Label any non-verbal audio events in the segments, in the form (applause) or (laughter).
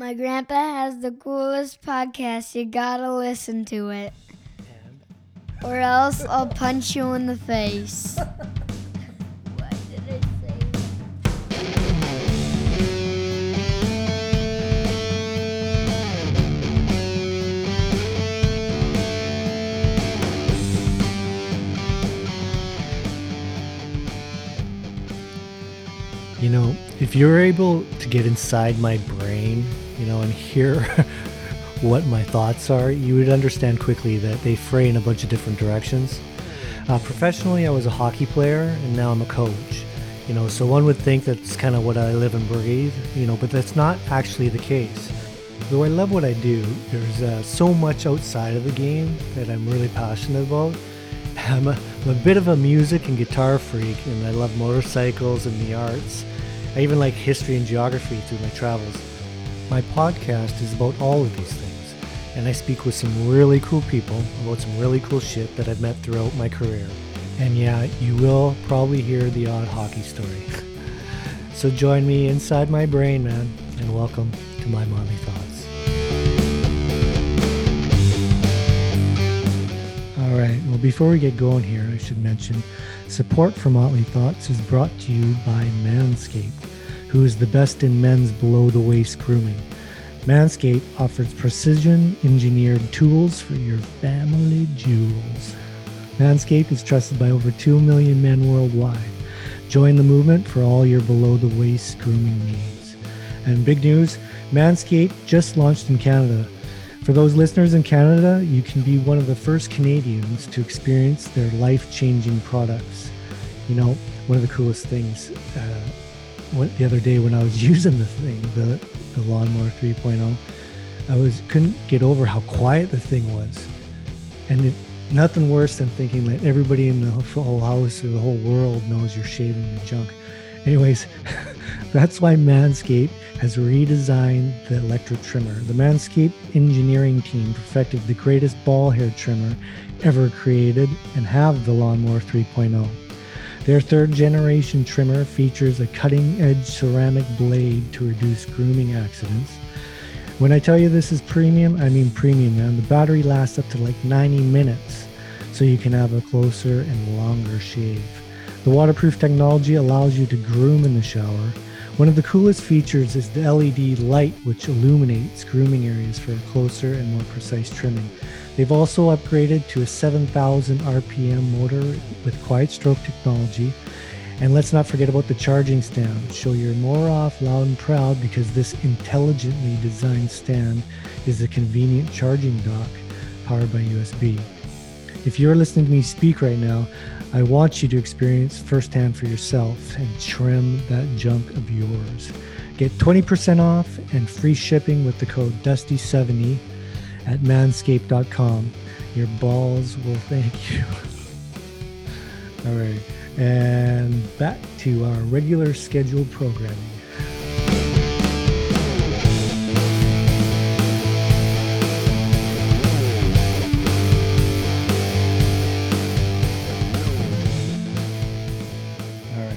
My grandpa has the coolest podcast. You gotta listen to it. Or else I'll punch you in the face. (laughs) Why did I say? You know, if you're able to get inside my brain, you know, and hear (laughs) what my thoughts are, you would understand quickly that they fray in a bunch of different directions. Uh, professionally, I was a hockey player, and now I'm a coach. You know, so one would think that's kind of what I live and breathe, you know, but that's not actually the case. Though I love what I do, there's uh, so much outside of the game that I'm really passionate about. (laughs) I'm a, I'm a bit of a music and guitar freak, and I love motorcycles and the arts. I even like history and geography through my travels. My podcast is about all of these things, and I speak with some really cool people about some really cool shit that I've met throughout my career. And yeah, you will probably hear the odd hockey story. (laughs) so join me inside my brain, man, and welcome to my Motley Thoughts. All right, well, before we get going here, I should mention support for Motley Thoughts is brought to you by Manscaped, who is the best in men's below the waist grooming. Manscaped offers precision engineered tools for your family jewels. Manscaped is trusted by over 2 million men worldwide. Join the movement for all your below the waist grooming needs. And big news Manscaped just launched in Canada. For those listeners in Canada, you can be one of the first Canadians to experience their life changing products. You know, one of the coolest things uh, what, the other day when I was (laughs) using the thing, the, the Lawnmower 3.0, I was couldn't get over how quiet the thing was. And it, nothing worse than thinking that everybody in the whole house or the whole world knows you're shaving your junk. Anyways, (laughs) that's why Manscaped has redesigned the electric trimmer. The Manscaped engineering team perfected the greatest ball hair trimmer ever created and have the Lawnmower 3.0. Their third generation trimmer features a cutting edge ceramic blade to reduce grooming accidents. When I tell you this is premium, I mean premium, man. The battery lasts up to like 90 minutes, so you can have a closer and longer shave. The waterproof technology allows you to groom in the shower. One of the coolest features is the LED light, which illuminates grooming areas for a closer and more precise trimming. They've also upgraded to a 7,000 RPM motor with quiet stroke technology. And let's not forget about the charging stand. Show you're more off loud and proud because this intelligently designed stand is a convenient charging dock powered by USB. If you're listening to me speak right now, I want you to experience firsthand for yourself and trim that junk of yours. Get 20% off and free shipping with the code DUSTY70 at manscaped.com. Your balls will thank (laughs) you. All right, and back to our regular scheduled programming. All right.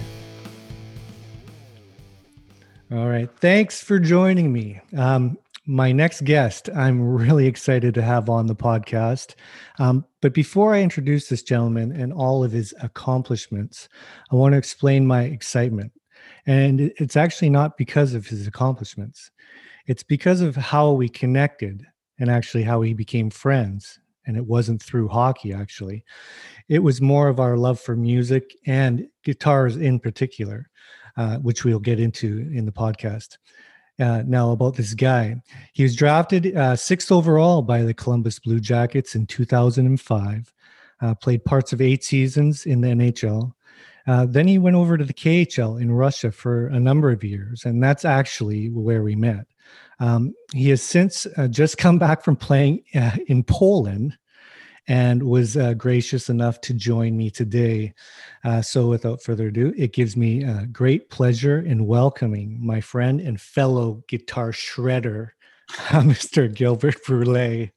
All right. Thanks for joining me. Um, my next guest, I'm really excited to have on the podcast. Um, but before I introduce this gentleman and all of his accomplishments, I want to explain my excitement. And it's actually not because of his accomplishments, it's because of how we connected and actually how we became friends. And it wasn't through hockey, actually. It was more of our love for music and guitars in particular, uh, which we'll get into in the podcast. Uh, now, about this guy, he was drafted uh, sixth overall by the Columbus Blue Jackets in 2005. Uh, played parts of eight seasons in the NHL. Uh, then he went over to the KHL in Russia for a number of years, and that's actually where we met. Um, he has since uh, just come back from playing uh, in Poland and was uh, gracious enough to join me today. Uh, so, without further ado, it gives me uh, great pleasure in welcoming my friend and fellow guitar shredder, (laughs) Mr. Gilbert Brule.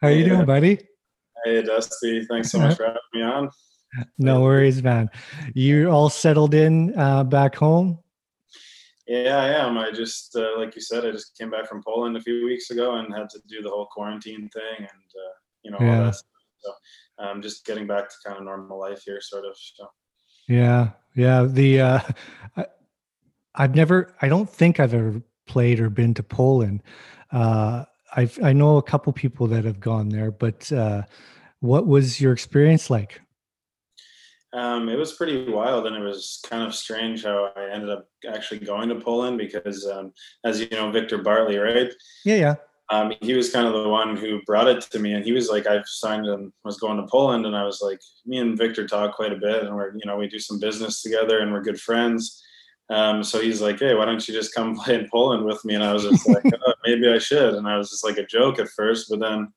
How are you Yeah. doing, buddy? Hey, Dusty. Thanks so much for having me on. No worries, man. You're all settled in uh, back home. Yeah, I am. I just, uh, like you said, I just came back from Poland a few weeks ago and had to do the whole quarantine thing and, uh, you know, Yeah. all that stuff. So I'm just getting back to kind of normal life here, sort of. So, Yeah, yeah. The uh, I, I've never. I don't think I've ever played or been to Poland. Uh, I've I know a couple people that have gone there, but uh, what was your experience like? um, it was pretty wild and it was kind of strange how I ended up actually going to Poland because, um, as you know, Victor Bartley, right? Yeah, yeah. Um, he was kind of the one who brought it to me and he was like i've signed and was going to poland and i was like me and victor talk quite a bit and we're you know we do some business together and we're good friends. Um, so he's like hey why don't you just come (laughs) play in poland with me? And i was just like oh, maybe i should and i was just like a joke at first but then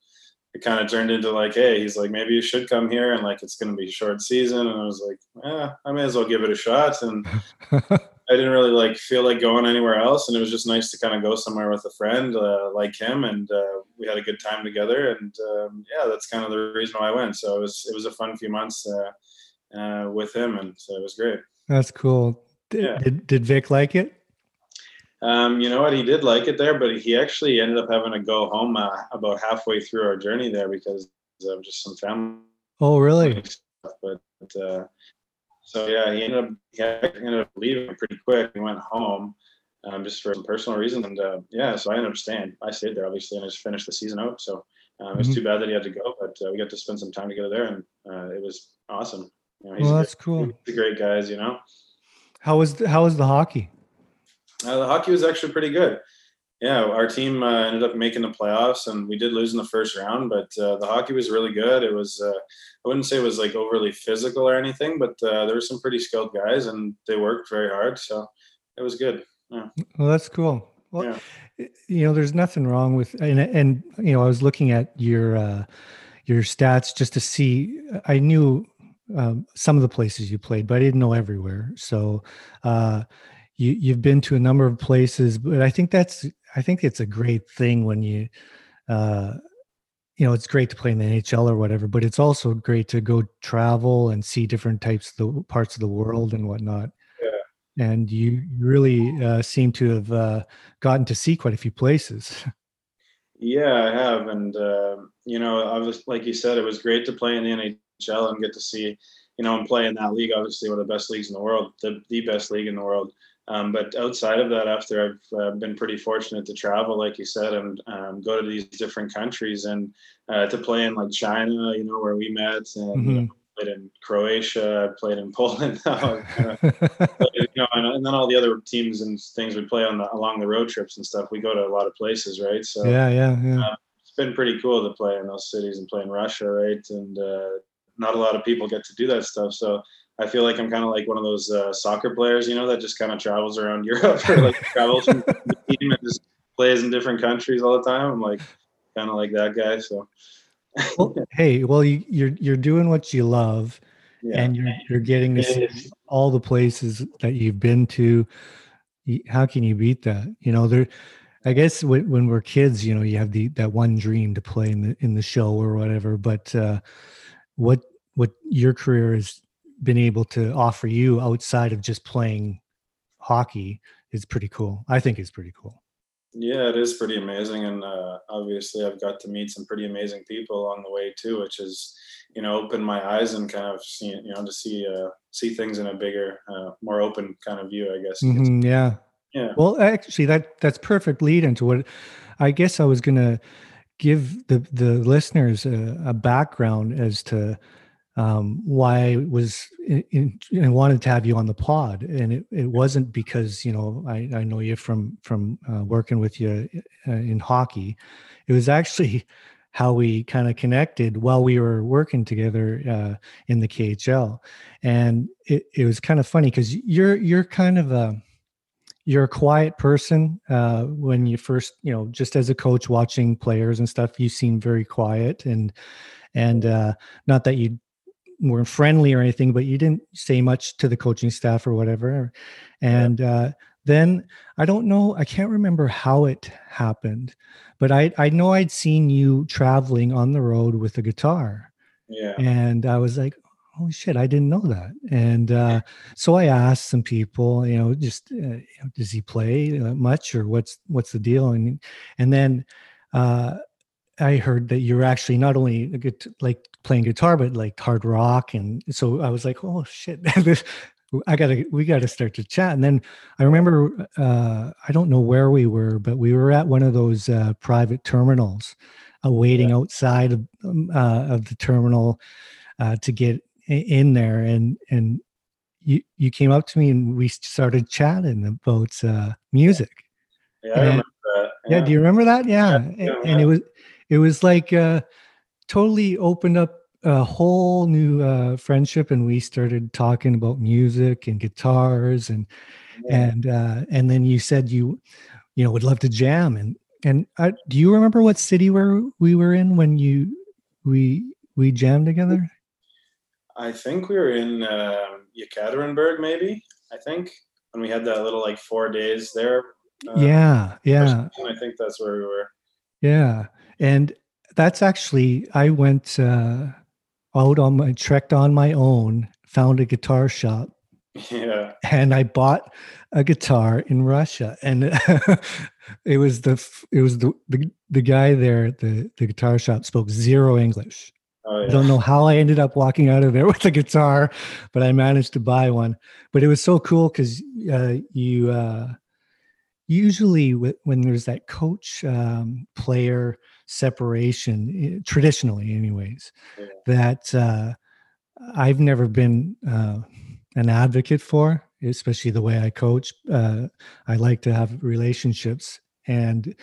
it kind of turned into like hey he's like maybe you should come here and like it's going to be a short season and i was like yeah i may as well give it a shot and (laughs) I didn't really like feel like going anywhere else, and it was just nice to kind of go somewhere with a friend uh, like him, and uh, we had a good time together. And um, yeah, that's kind of the reason why I went. So it was it was a fun few months uh, uh, with him, and so it was great. That's cool. Did, Yeah. did did Vic like it? Um, you know what? He did like it there, but he actually ended up having to go home uh, about halfway through our journey there because of just some family Oh, really? stuff. But uh, so yeah, he ended up he ended up leaving pretty quick. He went home um, just for some personal reasons, and uh, yeah, so I staying. I stayed there obviously, and I just finished the season out. So um, it was Mhm. too bad that he had to go, but uh, we got to spend some time together there, and uh, it was awesome. You know, he's, Well, that's great, cool. he's a great guys, you know. How was the, how was the hockey? Uh, the hockey was actually pretty good. Yeah, our team uh, ended up making the playoffs, and we did lose in the first round. But uh, the hockey was really good. It was uh, I wouldn't say it was like overly physical or anything, but uh, there were some pretty skilled guys, and they worked very hard. So it was good. Yeah. Well, that's cool. Well, Yeah. you know, there's nothing wrong with and and you know, I was looking at your uh your stats just to see. I knew um, some of the places you played, but I didn't know everywhere. So, uh, you you've been to a number of places, but I think that's I think it's a great thing when you, uh, you know, it's great to play in the NHL or whatever, but it's also great to go travel and see different types of the parts of the world and whatnot. Yeah. And you really uh, seem to have uh, gotten to see quite a few places. (laughs) Yeah, I have, and uh, you know, I was like you said, it was great to play in the NHL and get to see, you know, and play in that league. Obviously, one of the best leagues in the world, the the best league in the world. Um, but outside of that, after I've uh, been pretty fortunate to travel, like you said, and um, go to these different countries and uh, to play in like China, you know, where we met, and you know, played in Croatia, played in (laughs) Poland. (laughs) now, uh, (laughs) but, you know, and, and then all the other teams and things we play on the along the road trips and stuff. We go to a lot of places, right? So yeah, yeah, yeah. it's been pretty cool to play in those cities and play in Russia, right? And uh, not a lot of people get to do that stuff. So I feel like I'm kind of like one of those uh, soccer players, you know, that just kind of travels around (laughs) Europe or (laughs) like travels from the team and just plays in different countries all the time. I'm like kind of like that guy. So well, (laughs) hey, well, you, you're you're doing what you love, yeah, and you're you're getting to see all the places that you've been to. How can you beat that? You know, there. I guess when, when we're kids, you know, you have the that one dream to play in the in the show or whatever. But uh, what what your career has been able to offer you outside of just playing hockey is pretty cool. I think it's pretty cool. yeah, it is pretty amazing. And uh, obviously, I've got to meet some pretty amazing people along the way too, which is you know opened my eyes and kind of see you know to see uh, see things in a bigger, uh, more open kind of view. I guess. you could say. Mhm, yeah. Yeah. Well, actually, that that's perfect lead into what I guess I was going to give the the listeners a, a background as to um, why I was in, in, I wanted to have you on the pod, and it, it wasn't because you know I, I know you from from uh, working with you uh, in hockey. It was actually (laughs) how we kind of connected while we were working together uh, in the KHL, and it, it was kind of funny because you're you're kind of a you're a quiet person uh, when you first you know just as a coach watching players and stuff you seem very quiet and and uh, not that you weren't friendly or anything but you didn't say much to the coaching staff or whatever and uh, then i don't know i can't remember how it happened but i i know i'd seen you traveling on the road with a guitar Yeah. and i was like oh shit, I didn't know that. And uh, so I asked some people, you know, just uh, does he play uh, much or what's what's the deal? And and then uh, I heard that you're actually not only a good like playing guitar, but like hard rock. And so I was like, oh shit, (laughs) I gotta we gotta start to chat. And then I remember uh, I don't know where we were, but we were at one of those uh, private terminals, uh, waiting yeah. outside of, um, uh, of the terminal uh, to get in there, and and you you came up to me and we started chatting about uh, music. Yeah, and, I remember that. Yeah. yeah. do you remember that? Yeah, yeah and, and, it was it was like uh, totally opened up a whole new uh, friendship, and we started talking about music and guitars, and and uh, and then you said you you know would love to jam, and and uh, do you remember what city where we were in when you we we jammed together? I think we were in uh, Yekaterinburg, maybe. I think when we had that little like four days there. Uh, yeah, yeah. I think that's where we were. Yeah, and that's actually I went uh, out on my trekked on my own, found a guitar shop. Yeah, and I bought a guitar in Russia, and (laughs) it was the it was the, the the guy there the the guitar shop spoke zero English. Oh, yeah. I don't know how I ended up walking out of there (laughs) with a guitar, but I managed to buy one. But it was so cool because uh, you uh, usually when there's that coach um, player separation, eh, traditionally, anyways, yeah. that uh, I've never been uh, an advocate for, especially the way I coach. Uh, I like to have relationships and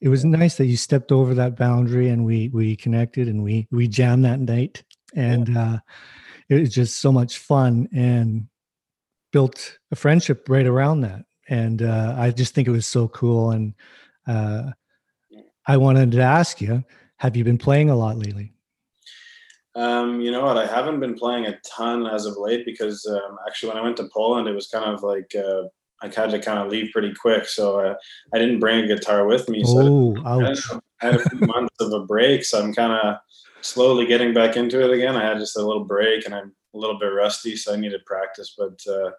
it was nice that you stepped over that boundary and we we connected and we we jammed that night and yeah. uh, it was just so much fun and built a friendship right around that and uh, i just think it was so cool and uh, i wanted to ask you have you been playing a lot lately um, you know what? I haven't been playing a ton as of late because um, actually, when I went to Poland, it was kind of like uh, I had to kind of leave pretty quick, so uh, I didn't bring a guitar with me. So oh, I, had, a few (laughs) months of a break, so I'm kind of slowly getting back into it again. I had just a little break, and I'm a little bit rusty, so I needed practice. But uh,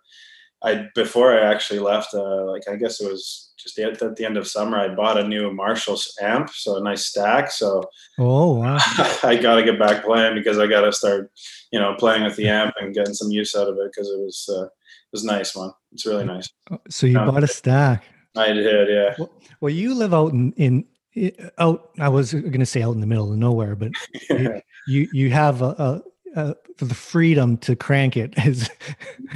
I before I actually left, uh, like I guess it was just at, at the end of summer, I bought a new Marshall's amp, so a nice stack. So oh wow, (laughs) I got to get back playing because I got to start, you know, playing with the amp and getting some use out of it because it was uh, was nice one. It's really nice. Oh, so you um, bought a stack. I did, yeah. Well, well you live out in, in out. I was going to say out in the middle of nowhere, but (laughs) you, you, you have a, a, a, the freedom to crank it. Is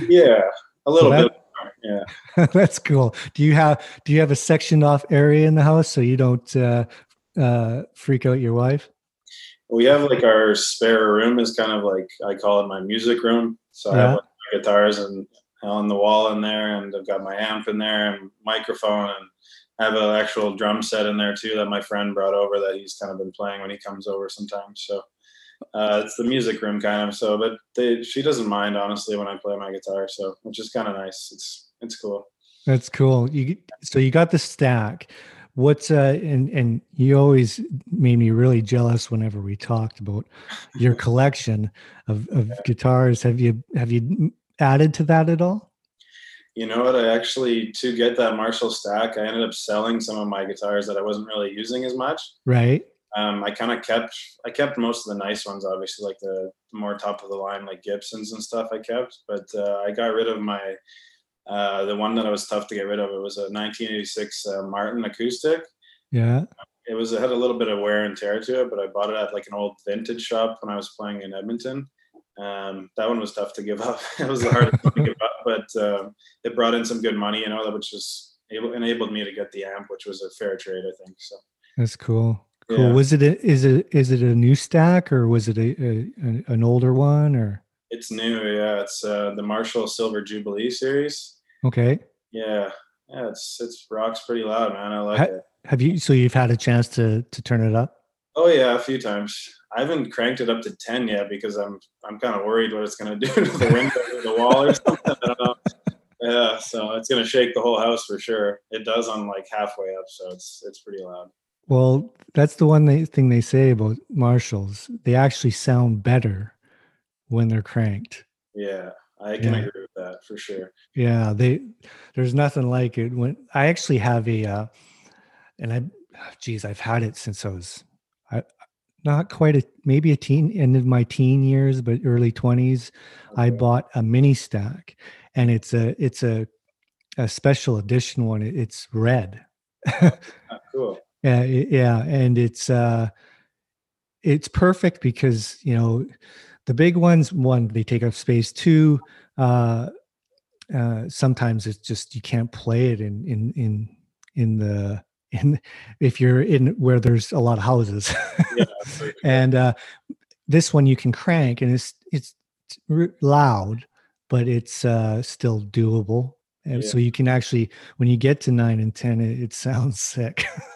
yeah, a little so that, bit. Yeah, (laughs) that's cool. Do you have do you have a sectioned off area in the house so you don't uh, uh, freak out your wife? We have like our spare room is kind of like I call it my music room. So yeah. I have like guitars and on the wall in there, and I've got my amp in there and microphone, and I have an actual drum set in there too that my friend brought over that he's kind of been playing when he comes over sometimes. So uh, it's the music room kind of. So, but they, she doesn't mind honestly when I play my guitar, so which is kind of nice. It's it's cool. That's cool. You so you got the stack. What's uh and and you always made me really jealous whenever we talked about your (laughs) collection of, of yeah. guitars. Have you have you added to that at all? You know what? I actually to get that Marshall stack, I ended up selling some of my guitars that I wasn't really using as much. Right. Um, I kind of kept I kept most of the nice ones, obviously, like the more top of the line, like Gibsons and stuff. I kept, but uh, I got rid of my uh, the one that I was tough to get rid of. It was a 1986 uh, Martin acoustic. Yeah. It was it had a little bit of wear and tear to it, but I bought it at like an old vintage shop when I was playing in Edmonton. Um, that one was tough to give (laughs) up. it was the hardest to give up, but um, it brought in some good money, you know, which was able, enabled me to get the amp, which was a fair trade, I think. So that's cool. Cool. Yeah. Was it a, is it is it a new stack or was it a, a an older one or? It's new. Yeah, it's uh, the Marshall Silver Jubilee series. Okay. Yeah, yeah. It's it's rocks pretty loud, man. I like ha- it. Have you? So you've had a chance to to turn it up? Oh yeah, a few times. I haven't cranked it up to ten yet because I'm I'm kind of worried what it's going (laughs) to do to the window or the wall or something. I don't know. Yeah, so it's going to shake the whole house for sure. It does on like halfway up, so it's it's pretty loud. Well, that's the one thing they say about Marshalls. They actually sound better when they're cranked. Yeah, I can Yeah. agree with that for sure. Yeah, they there's nothing like it. When I actually have a, uh, and I, geez, I've had it since I was, I, not quite a maybe a teen end of my teen years, but early twenties. I bought a mini stack, and it's a it's a a special edition one. It's red. (laughs) Ah, cool. Yeah, yeah, and it's uh it's perfect because, you know, the big ones one they take up space, two uh uh sometimes it's just you can't play it in in in in the (laughs) in if you're in where there's a lot of houses. Yeah, (laughs) and uh this one you can crank and it's it's loud but it's uh still doable and Yeah. so you can actually when you get to 9 and 10 it, it sounds sick (laughs)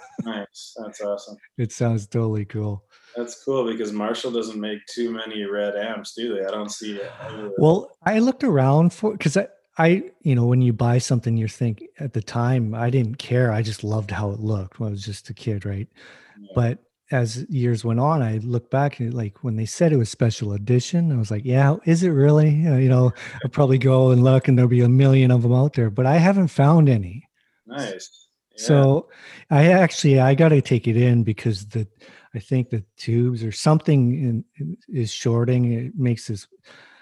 nice. That's awesome. it sounds totally cool That's cool because Marshall doesn't make too many red amps, do they? I don't see it. anywhere. well i looked around for because I, I you know when you buy something you're think at the time i didn't care i just loved how it looked when i was just a kid right Yeah. but as years went on i look back and like when they said it was special edition i was like yeah is it really Uh, you know i'll probably go and look and there'll be a million of them out there but i haven't found any nice. So i actually i got to take it in because the i think the tubes or something in, in- is shorting. It makes this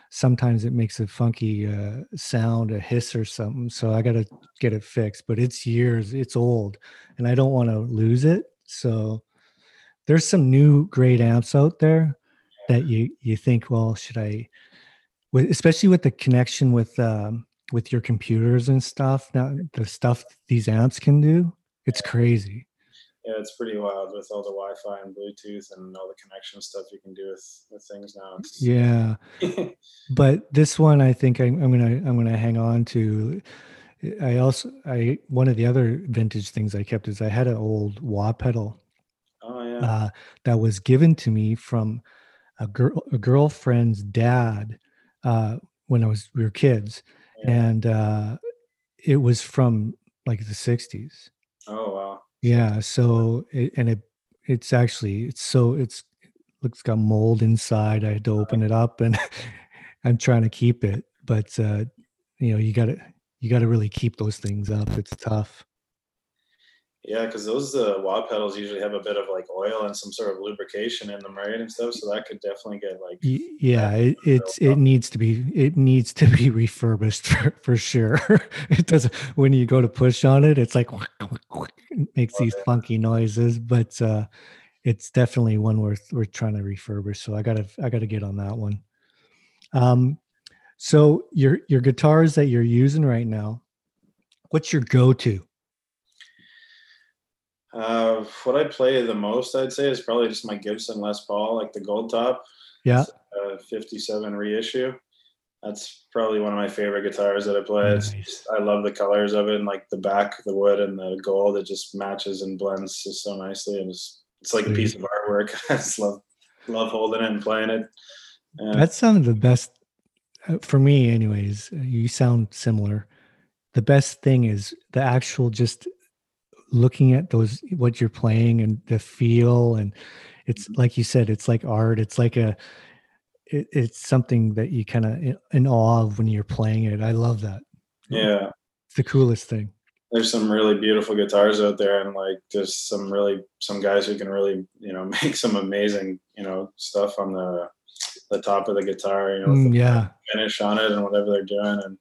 sometimes it makes a funky uh, sound a hiss or something. So i got to get it fixed but it's years it's old and i don't want to lose it. So there's some new great amps out there that you you think well should i especially with the connection with um, with your computers and stuff now the stuff these amps can do? It's crazy. Yeah, it's pretty wild with all the Wi-Fi and Bluetooth and all the connection stuff you can do with with things now. It's, yeah. (laughs) But this one i think I'm, I'm gonna i'm gonna hang on to i also i one of the other vintage things i kept is i had an old wah pedal oh yeah. uh, that was given to me from a girl a girlfriend's dad uh, when i was we were kids yeah. and uh, it was from like the 60s oh wow. yeah so it, and it it's actually it's so it's looks got mold inside. I had to open it up and (laughs) i'm trying to keep it but uh you know you gotta you gotta really keep those things up. It's tough Yeah, because those uh, wah pedals usually have a bit of like oil and some sort of lubrication in them, right, and stuff. So that could definitely get like yeah it, it's it needs to be it needs to be (laughs) refurbished for, for sure. (laughs) It doesn't when you go to push on it it's like it makes these funky noises but uh it's definitely one worth we're trying to refurbish so i gotta i gotta get on that one. Um so your your guitars that you're using right now what's your go-to Uh, what I play the most, I'd say, is probably just my Gibson Les Paul, like the gold top. yeah uh, 57 reissue. That's probably one of my favorite guitars that I play. Nice. just- I love the colors of it, and like the back, the wood, and the gold. It just matches and blends just so nicely, and it's it's like a piece of artwork. (laughs) I just love love holding it and playing it. Uh, That's some of the best uh, for me, anyways. uh, You sound similar. The best thing is the actual just looking at those what you're playing and the feel and it's like you said it's like art it's like a it, it's something that you kind of in awe of when you're playing it i love that yeah, it's the coolest thing there's some really beautiful guitars out there, and like there's some really some guys who can really you know (laughs) make some amazing you know stuff on the the top of the guitar. You know, Mm, yeah finish on it and whatever they're doing. And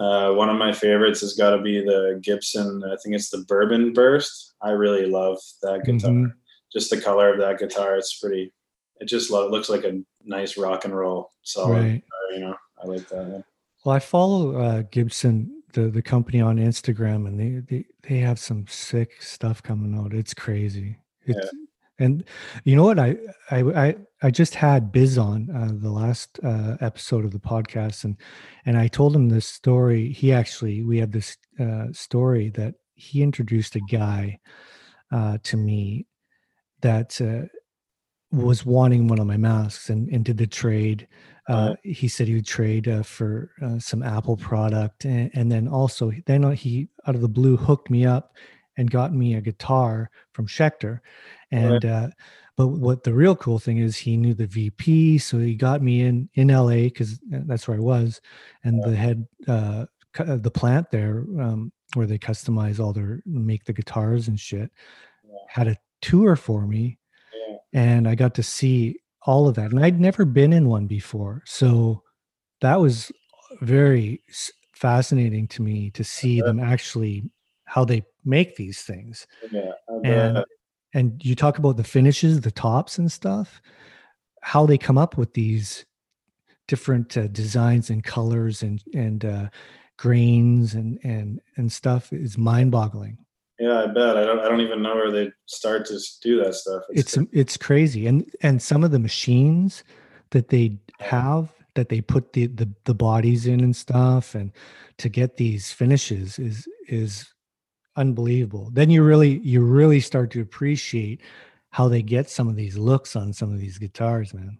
uh, one of my favorites has got to be the Gibson. I think it's the Bourbon Burst. I really love that guitar. Mhm. Just the color of that guitar. It's pretty. It just lo- looks like a nice rock and roll solid. right guitar, you know, I like that. yeah. well i follow uh gibson the the company on instagram and they they, they have some sick stuff coming out it's crazy it's and you know what? I, I i i just had biz on uh, the last uh, episode of the podcast and and i told him this story. He actually we had this uh, story that he introduced a guy uh, to me that uh, was wanting one of my masks and, and did the trade. Uh, he said he would trade uh, for uh, some apple product and, and then also then he out of the blue hooked me up and got me a guitar from Schecter. And uh, but what the real cool thing is, he knew the VP, so he got me in in LA because that's where I was, and the head uh, uh, the plant there um, where they customize all their make the guitars and shit Yeah. had a tour for me Yeah. and I got to see all of that. And I'd never been in one before, so that was very fascinating to me to see them actually how they make these things. Yeah. And and you talk about the finishes, the tops and stuff, how they come up with these different uh, designs and colors and and uh, grains and and and stuff is mind-boggling. Yeah, I bet. I don't. I don't even know where they start to do that stuff. it's it's crazy and and some of the machines that they have that they put the, the the bodies in and stuff and to get these finishes is is unbelievable. Then you really you really start to appreciate how they get some of these looks on some of these guitars man.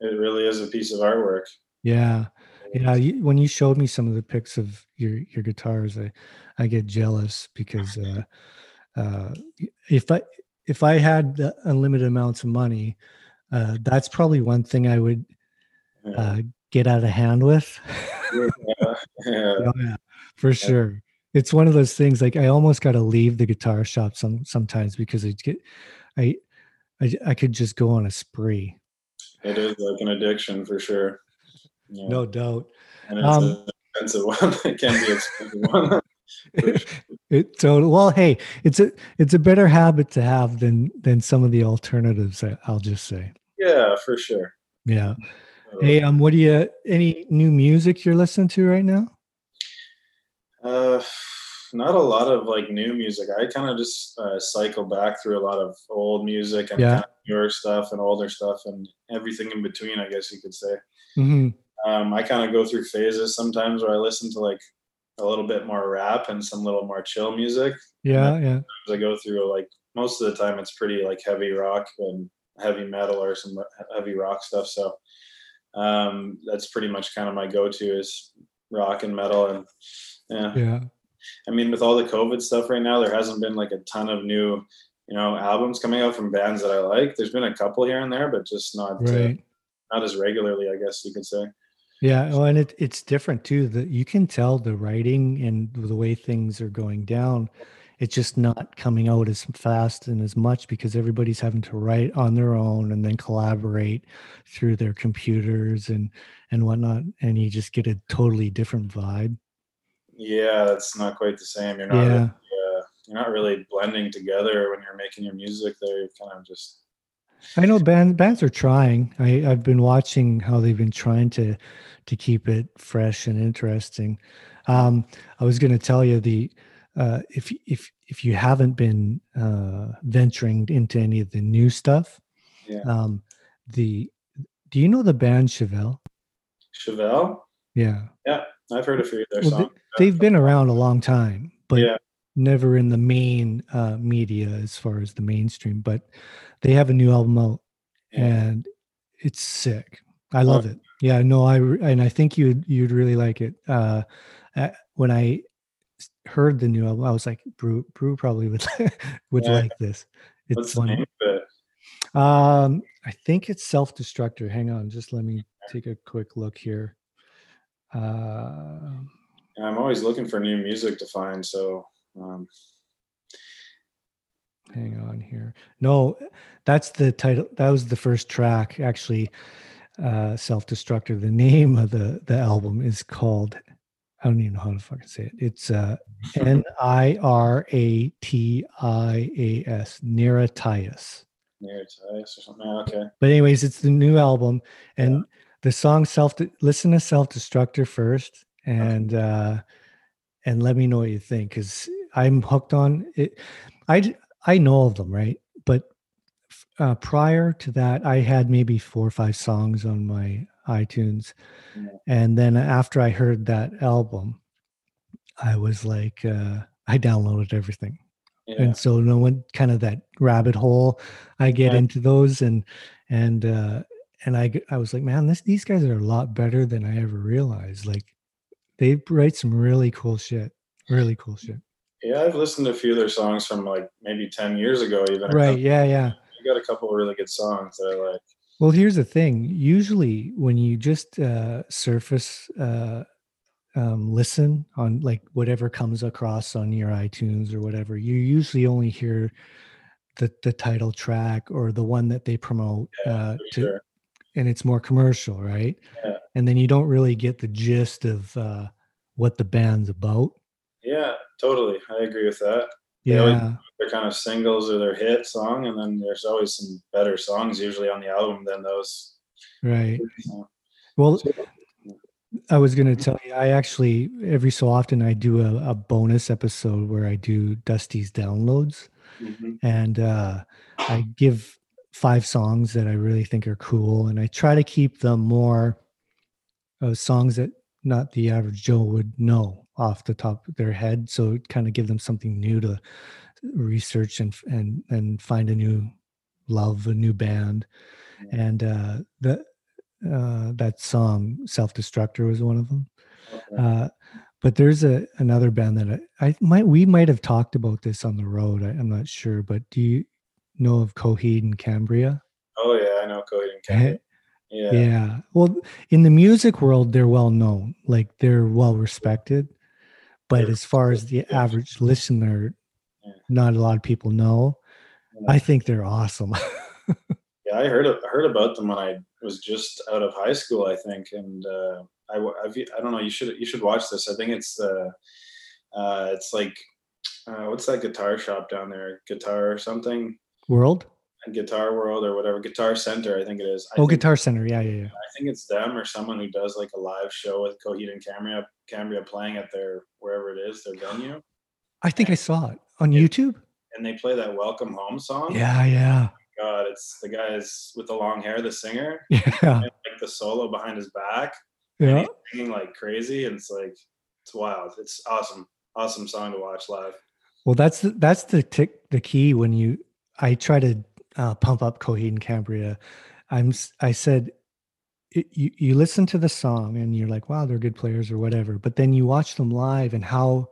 It really is a piece of artwork. yeah. Yeah you, when you showed me some of the pics of your your guitars i i get jealous because uh uh if i if i had the unlimited amounts of money uh that's probably one thing i would uh get out of hand with. Yeah. (laughs) yeah. (laughs) Oh, yeah for sure it's one of those things like i almost got to leave the guitar shop some sometimes because i get i i, I could just go on a spree It is like an addiction for sure. Yeah. no doubt and it's um, an expensive (laughs) one. it can be expensive one. (laughs) Sure. it so well hey it's a it's a better habit to have than than some of the alternatives i'll just say yeah, for sure. yeah hey um what do you any new music you're listening to right now Uh, not a lot of like new music. I kind of just uh, cycle back through a lot of old music and Yeah. kind of newer stuff and older stuff and everything in between. I guess you could say. hmm Um, I kind of go through phases sometimes where I listen to like a little bit more rap and some little more chill music. yeah yeah I go through like most of the time, it's pretty like heavy rock and heavy metal or some heavy rock stuff. So um, that's pretty much kind of my go-to is rock and metal and yeah. yeah I mean, with all the COVID stuff right now, there hasn't been like a ton of new, you know, albums coming out from bands that I like. There's been a couple here and there, but just not uh, not as regularly, I guess you could say. Yeah, well, and it, it's different too. That you can tell the writing and the way things are going down. It's just not coming out as fast and as much because everybody's having to write on their own and then collaborate through their computers and and whatnot, and you just get a totally different vibe. Yeah, that's not quite the same. You're not. Yeah, Really, uh, you're not really blending together when you're making your music. There, you're kind of just. I know band, bands are trying. I, I've been watching how they've been trying to to keep it fresh and interesting. Um, I was going to tell you the uh, if if if you haven't been uh, venturing into any of the new stuff, Yeah. um, the do you know the band Chevelle? Chevelle. Yeah. Yeah, I've heard a few of their Well, they- songs. they've been around a long time, but Yeah. never in the main uh, media as far as the mainstream. But they have a new album out, Yeah. and it's sick. I love it. Yeah, no, I and I think you'd you'd really like it. Uh, when I heard the new album, I was like, Brew, Brew probably would (laughs) would Yeah. like this. What's It's the one. name of it? Um, I think it's Self Destructor. Hang on, just let me take a quick look here. Uh, I'm always looking for new music to find. So um, hang on here. No, that's the title. That was the first track, actually. Uh, Self Destructor. The name of the the album is called. I don't even know how to fucking say it. It's uh, N I R A T I A S, Niratias. near Tice or something. Okay. But anyways, it's the new album, and the song self. Listen to Self Destructor first, and uh, and let me know what you think, because I'm hooked on it. i i know of them, right? But uh, prior to that, I had maybe four or five songs on my iTunes, Yeah. and then after I heard that album, I was like, uh, I downloaded everything Yeah. and so no one kind of that rabbit hole i get Yeah. into those and and uh and I I was like man this these guys are a lot better than i ever realized like they write some really cool shit really cool shit Yeah, I've listened to a few of their songs from like maybe ten years ago, even. Right. Yeah. Yeah. You got a couple of really good songs that I like. Well, here's the thing. Usually, when you just uh, surface uh, um, listen on like whatever comes across on your iTunes or whatever, you usually only hear the the title track or the one that they promote Yeah, uh, to, sure. And it's more commercial, right? Yeah. And then you don't really get the gist of uh, what the band's about. Yeah, totally. I agree with that. They Yeah. They're kind of singles or their hit song, and then there's always some better songs usually on the album than those. Right. So, Well, So- I was going to tell you, I actually, every so often, I do a, a bonus episode where I do Dusty's downloads mhm. and uh, I give five songs that I really think are cool. And I try to keep them more uh, songs that not the average Joe would know off the top of their head. So it kind of give them something new to research and, and, and find a new love, a new band. And uh, the, uh, that song "Self Destructor" was one of them. Uh, but there's a another band that I, I might we might have talked about this on the road. I, I'm not sure, but do you know of Coheed and Cambria? Oh yeah, I know Coheed and Cambria. Yeah. Yeah. Well, in the music world, they're well known. Like they're well respected. But as far as the average listener, not a lot of people know. I think they're awesome. (laughs) Yeah, I heard I heard about them when I was just out of high school, I think, and uh, I I've, I don't know. You should you should watch this. I think it's uh, uh, it's like uh, what's that guitar shop down there? Guitar or something? World? And Guitar World or whatever. Guitar Center, I think it is. I Oh, Guitar Center. Yeah, yeah, yeah. I think it's them or someone who does like a live show with Coheed and Cambria, Cambria playing at their wherever it is, their venue, I think I saw it on Yeah. YouTube. and they play that "Welcome Home" song. Yeah, yeah, oh God, it's the guys with the long hair, the singer, (laughs) yeah, and like the solo behind his back. and yeah. singing like crazy, and it's like it's wild. It's awesome, awesome song to watch live. Well, that's the, that's the tick the key when you I try to uh, pump up Coheed and Cambria. I'm I said it, you you listen to the song and you're like, wow, they're good players or whatever. But then you watch them live and how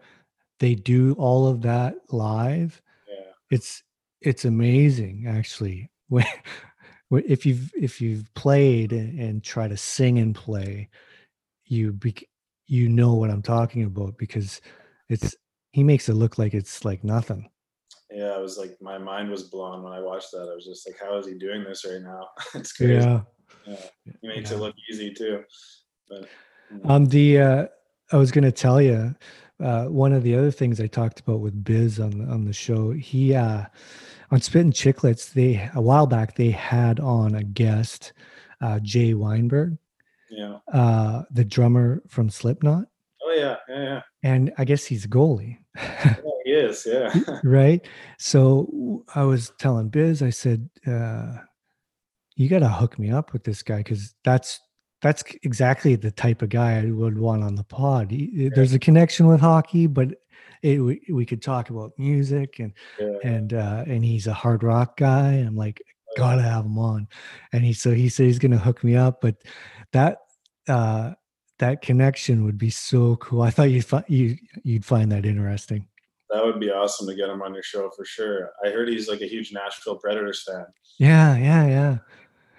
they do all of that live. Yeah, It's it's amazing actually. (laughs) When if you've if you've played and, try to sing and play, you bec- you know what I'm talking about because it's he makes it look like it's like nothing. Yeah. I was like, my mind was blown when I watched that. I was just like, how is he doing this right now? (laughs) it's crazy. Yeah. Yeah. He makes Yeah. it look easy too. But mm, Um, the uh, I was going to tell you uh, one of the other things I talked about with Biz on the, on the show. He uh, on Spittin' Chicklets. They a while back they had on a guest, uh, Jay Weinberg, yeah. uh, the drummer from Slipknot, Oh yeah, yeah, yeah. and I guess he's a goalie. Is. Yeah. (laughs) right so I was telling biz i said uh you gotta hook me up with this guy because that's that's exactly the type of guy i would want on the pod He- there's a connection with hockey but it, we, we could talk about music and yeah. and uh and he's a hard rock guy i'm like gotta have him on and he so he said he's gonna hook me up but that uh that connection would be so cool i thought you'd, fi- you, you'd find that interesting That would be awesome to get him on your show for sure. I heard he's like a huge Nashville Predators fan. Yeah, yeah, yeah,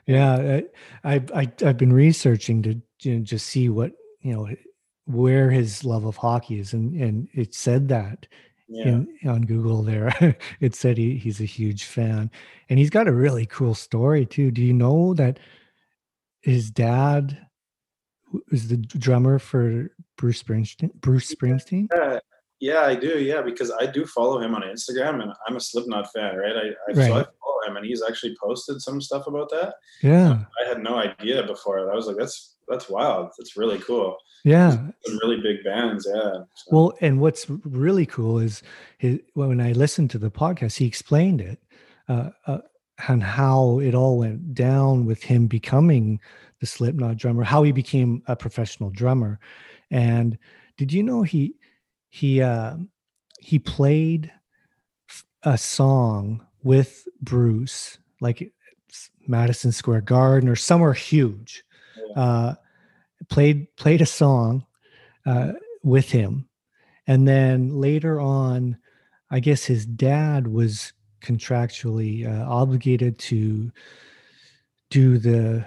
yeah. I, I, I I've been researching to you know, just see what you know where his love of hockey is, and and it said that Yeah. in on Google there. (laughs) it said he, he's a huge fan, and he's got a really cool story too. Do you know that his dad was the drummer for Bruce Springsteen? Bruce Springsteen. Yeah, yeah, I do. Yeah, because I do follow him on Instagram, and I'm a Slipknot fan, right? I, I so I follow him, and he's actually posted some stuff about that. Yeah, I had no idea before. I was like, that's that's wild. That's really cool. yeah. Some really big bands, yeah. So, Well, and what's really cool is his, when I listened to the podcast, he explained it uh, uh, and how it all went down with him becoming the Slipknot drummer, how he became a professional drummer. And did you know he he uh, he played a song with Bruce, like Madison Square Garden or somewhere huge. Uh, played played a song uh, with him and then later on, I guess his dad was contractually uh, obligated to do the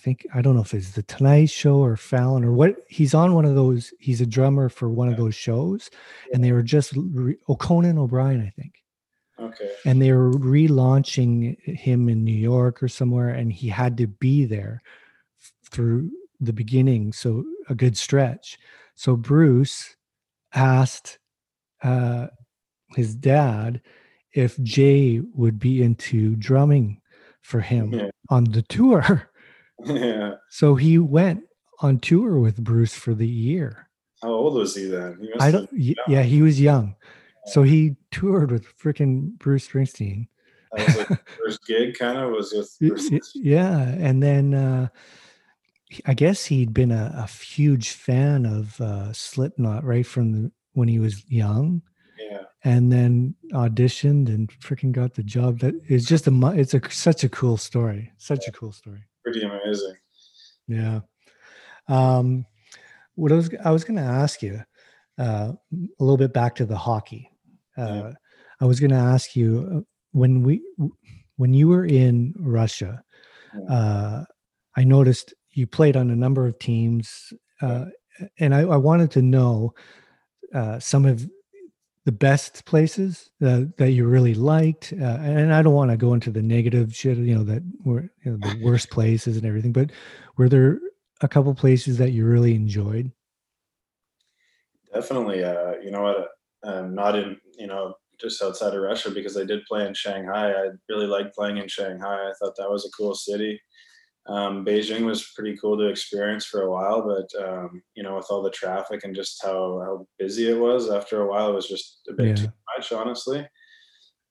think I don't know if it's the Tonight Show or Fallon or what. He's on one of those. He's a drummer for one of those shows, and they were just re, oh Conan O'Brien, I think. Okay. And they were relaunching him in New York or somewhere, and he had to be there through the beginning, so a good stretch. So Bruce asked uh, his dad if Jay would be into drumming for him Yeah. on the tour. (laughs) yeah. So he went on tour with Bruce for the year. How old was he then? He I don't. Yeah, he was young, so he toured with freaking Bruce Springsteen. that was like (laughs) first gig, kind of was with. Bruce. Yeah, and then uh, I guess he'd been a, a huge fan of uh, Slipknot right from the, when he was young, Yeah. and then auditioned and freaking got the job. That is just a. It's a such a cool story. Such a cool story. Pretty amazing. Yeah. Um, what I was I was going to ask you uh, a little bit back to the hockey. Uh, Yeah. I was going to ask you uh, when we when you were in Russia. Yeah. Uh, I noticed you played on a number of teams, uh, and I, I wanted to know uh, some of the best places uh, that you really liked. Uh, and I don't want to go into the negative shit, you know, that were you know, the worst (laughs) places and everything. But were there a couple places that you really enjoyed? Definitely. Uh, you know what? Um, not in, you know, just outside of Russia because I did play in Shanghai. I really liked playing in Shanghai. I thought that was a cool city. Um, Beijing was pretty cool to experience for a while, but um, you know, with all the traffic and just how how busy it was, after a while, it was just a bit Yeah. too much, honestly.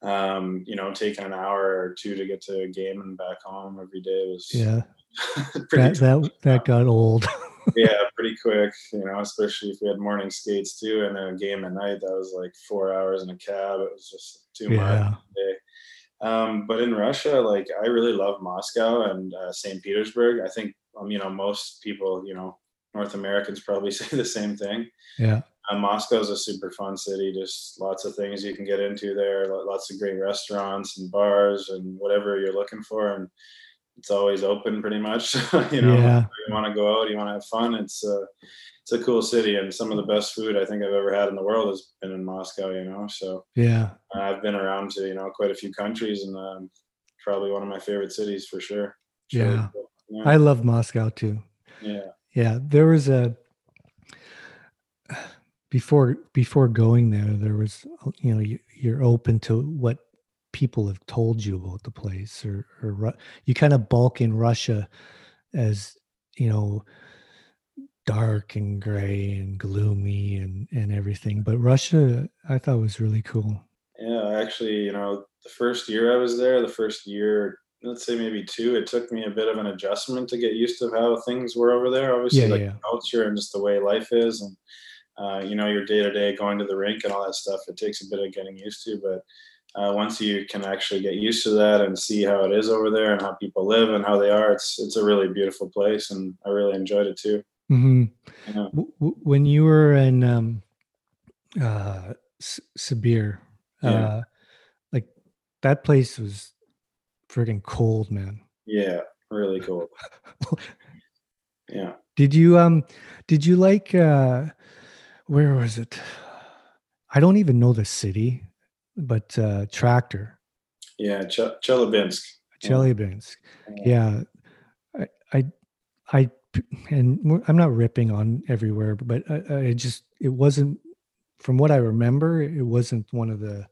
Um, you know, taking an hour or two to get to a game and back home every day was Yeah, (laughs) pretty that that that got old. (laughs) yeah, pretty quick, you know, especially if we had morning skates too, and then a game at night that was like four hours in a cab. It was just too much. Um, but in Russia, like I really love Moscow and uh, St. Petersburg. I think, um, you know, most people, you know, North Americans probably (laughs) say the same thing. yeah, Uh, Moscow is a super fun city. Just lots of things you can get into there. Lots of great restaurants and bars and whatever you're looking for, and it's always open pretty much. (laughs) you know, Yeah. you want to go out, you want to have fun. It's a it's a cool city, and some of the best food I think I've ever had in the world has been in Moscow. You know, so yeah. uh, I've been around to you know quite a few countries, and um, probably one of my favorite cities for sure. It's really cool. yeah, I love Moscow too. yeah, Yeah, there was a before before going there. There was you know you, you're open to what people have told you about the place, or or you kind of bulk in Russia as you know dark and gray and gloomy and and everything. But Russia, I thought was really cool. Yeah, actually, you know, the first year I was there, the first year, let's say maybe two, it took me a bit of an adjustment to get used to how things were over there. Obviously, Yeah, like yeah. culture and just the way life is, and uh, you know, your day to day going to the rink and all that stuff. It takes a bit of getting used to, but uh, once you can actually get used to that and see how it is over there and how people live and how they are, it's it's a really beautiful place, and I really enjoyed it too. hmm Yeah. W- when you were in um, uh, S- Yeah. uh, like that place was freaking cold, man. Yeah, really (laughs) cool. Yeah. Did you um, did you like uh, where was it? I don't even know the city, but uh, Tractor, Yeah, Ch- Chelyabinsk. Yeah. Chelyabinsk. Yeah, I, I, I, and I'm not ripping on everywhere, but I, I just it wasn't from what I remember. It wasn't one of the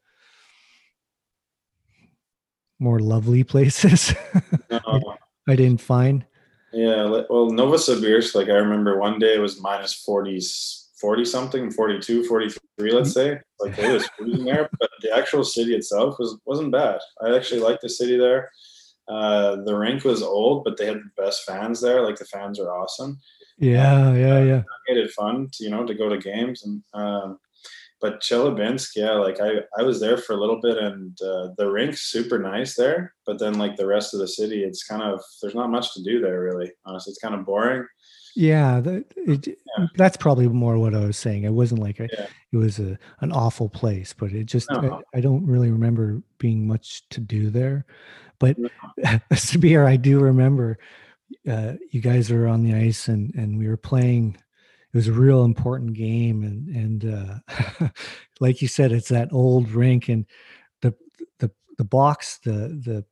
more lovely (laughs) places. No, I didn't find. Yeah, well, Novosibirsk, like I remember one day it was minus 40, 40 something, 42, 43, let's say. Like it was freezing there, but the actual city itself was, wasn't bad. I actually liked the city there. Uh, the rink was old, but they had the best fans there. Like the fans are awesome. Yeah, yeah, yeah. Made it fun, to, you know, to go to games. And um, but Chelyabinsk, yeah, like I, I was there for a little bit, and uh, the rink's super nice there. But then, like the rest of the city, it's kind of there's not much to do there really. Honestly, it's kind of boring. Yeah, that, it, (laughs) Yeah. that's probably more what I was saying. It wasn't like a, Yeah. it was a an awful place, but it just No. I, I don't really remember being much to do there. But (laughs) No. Sabir, I do remember uh, you guys were on the ice and and we were playing. It was a real important game, and and uh, (laughs) like you said, it's that old rink, and the the the box the the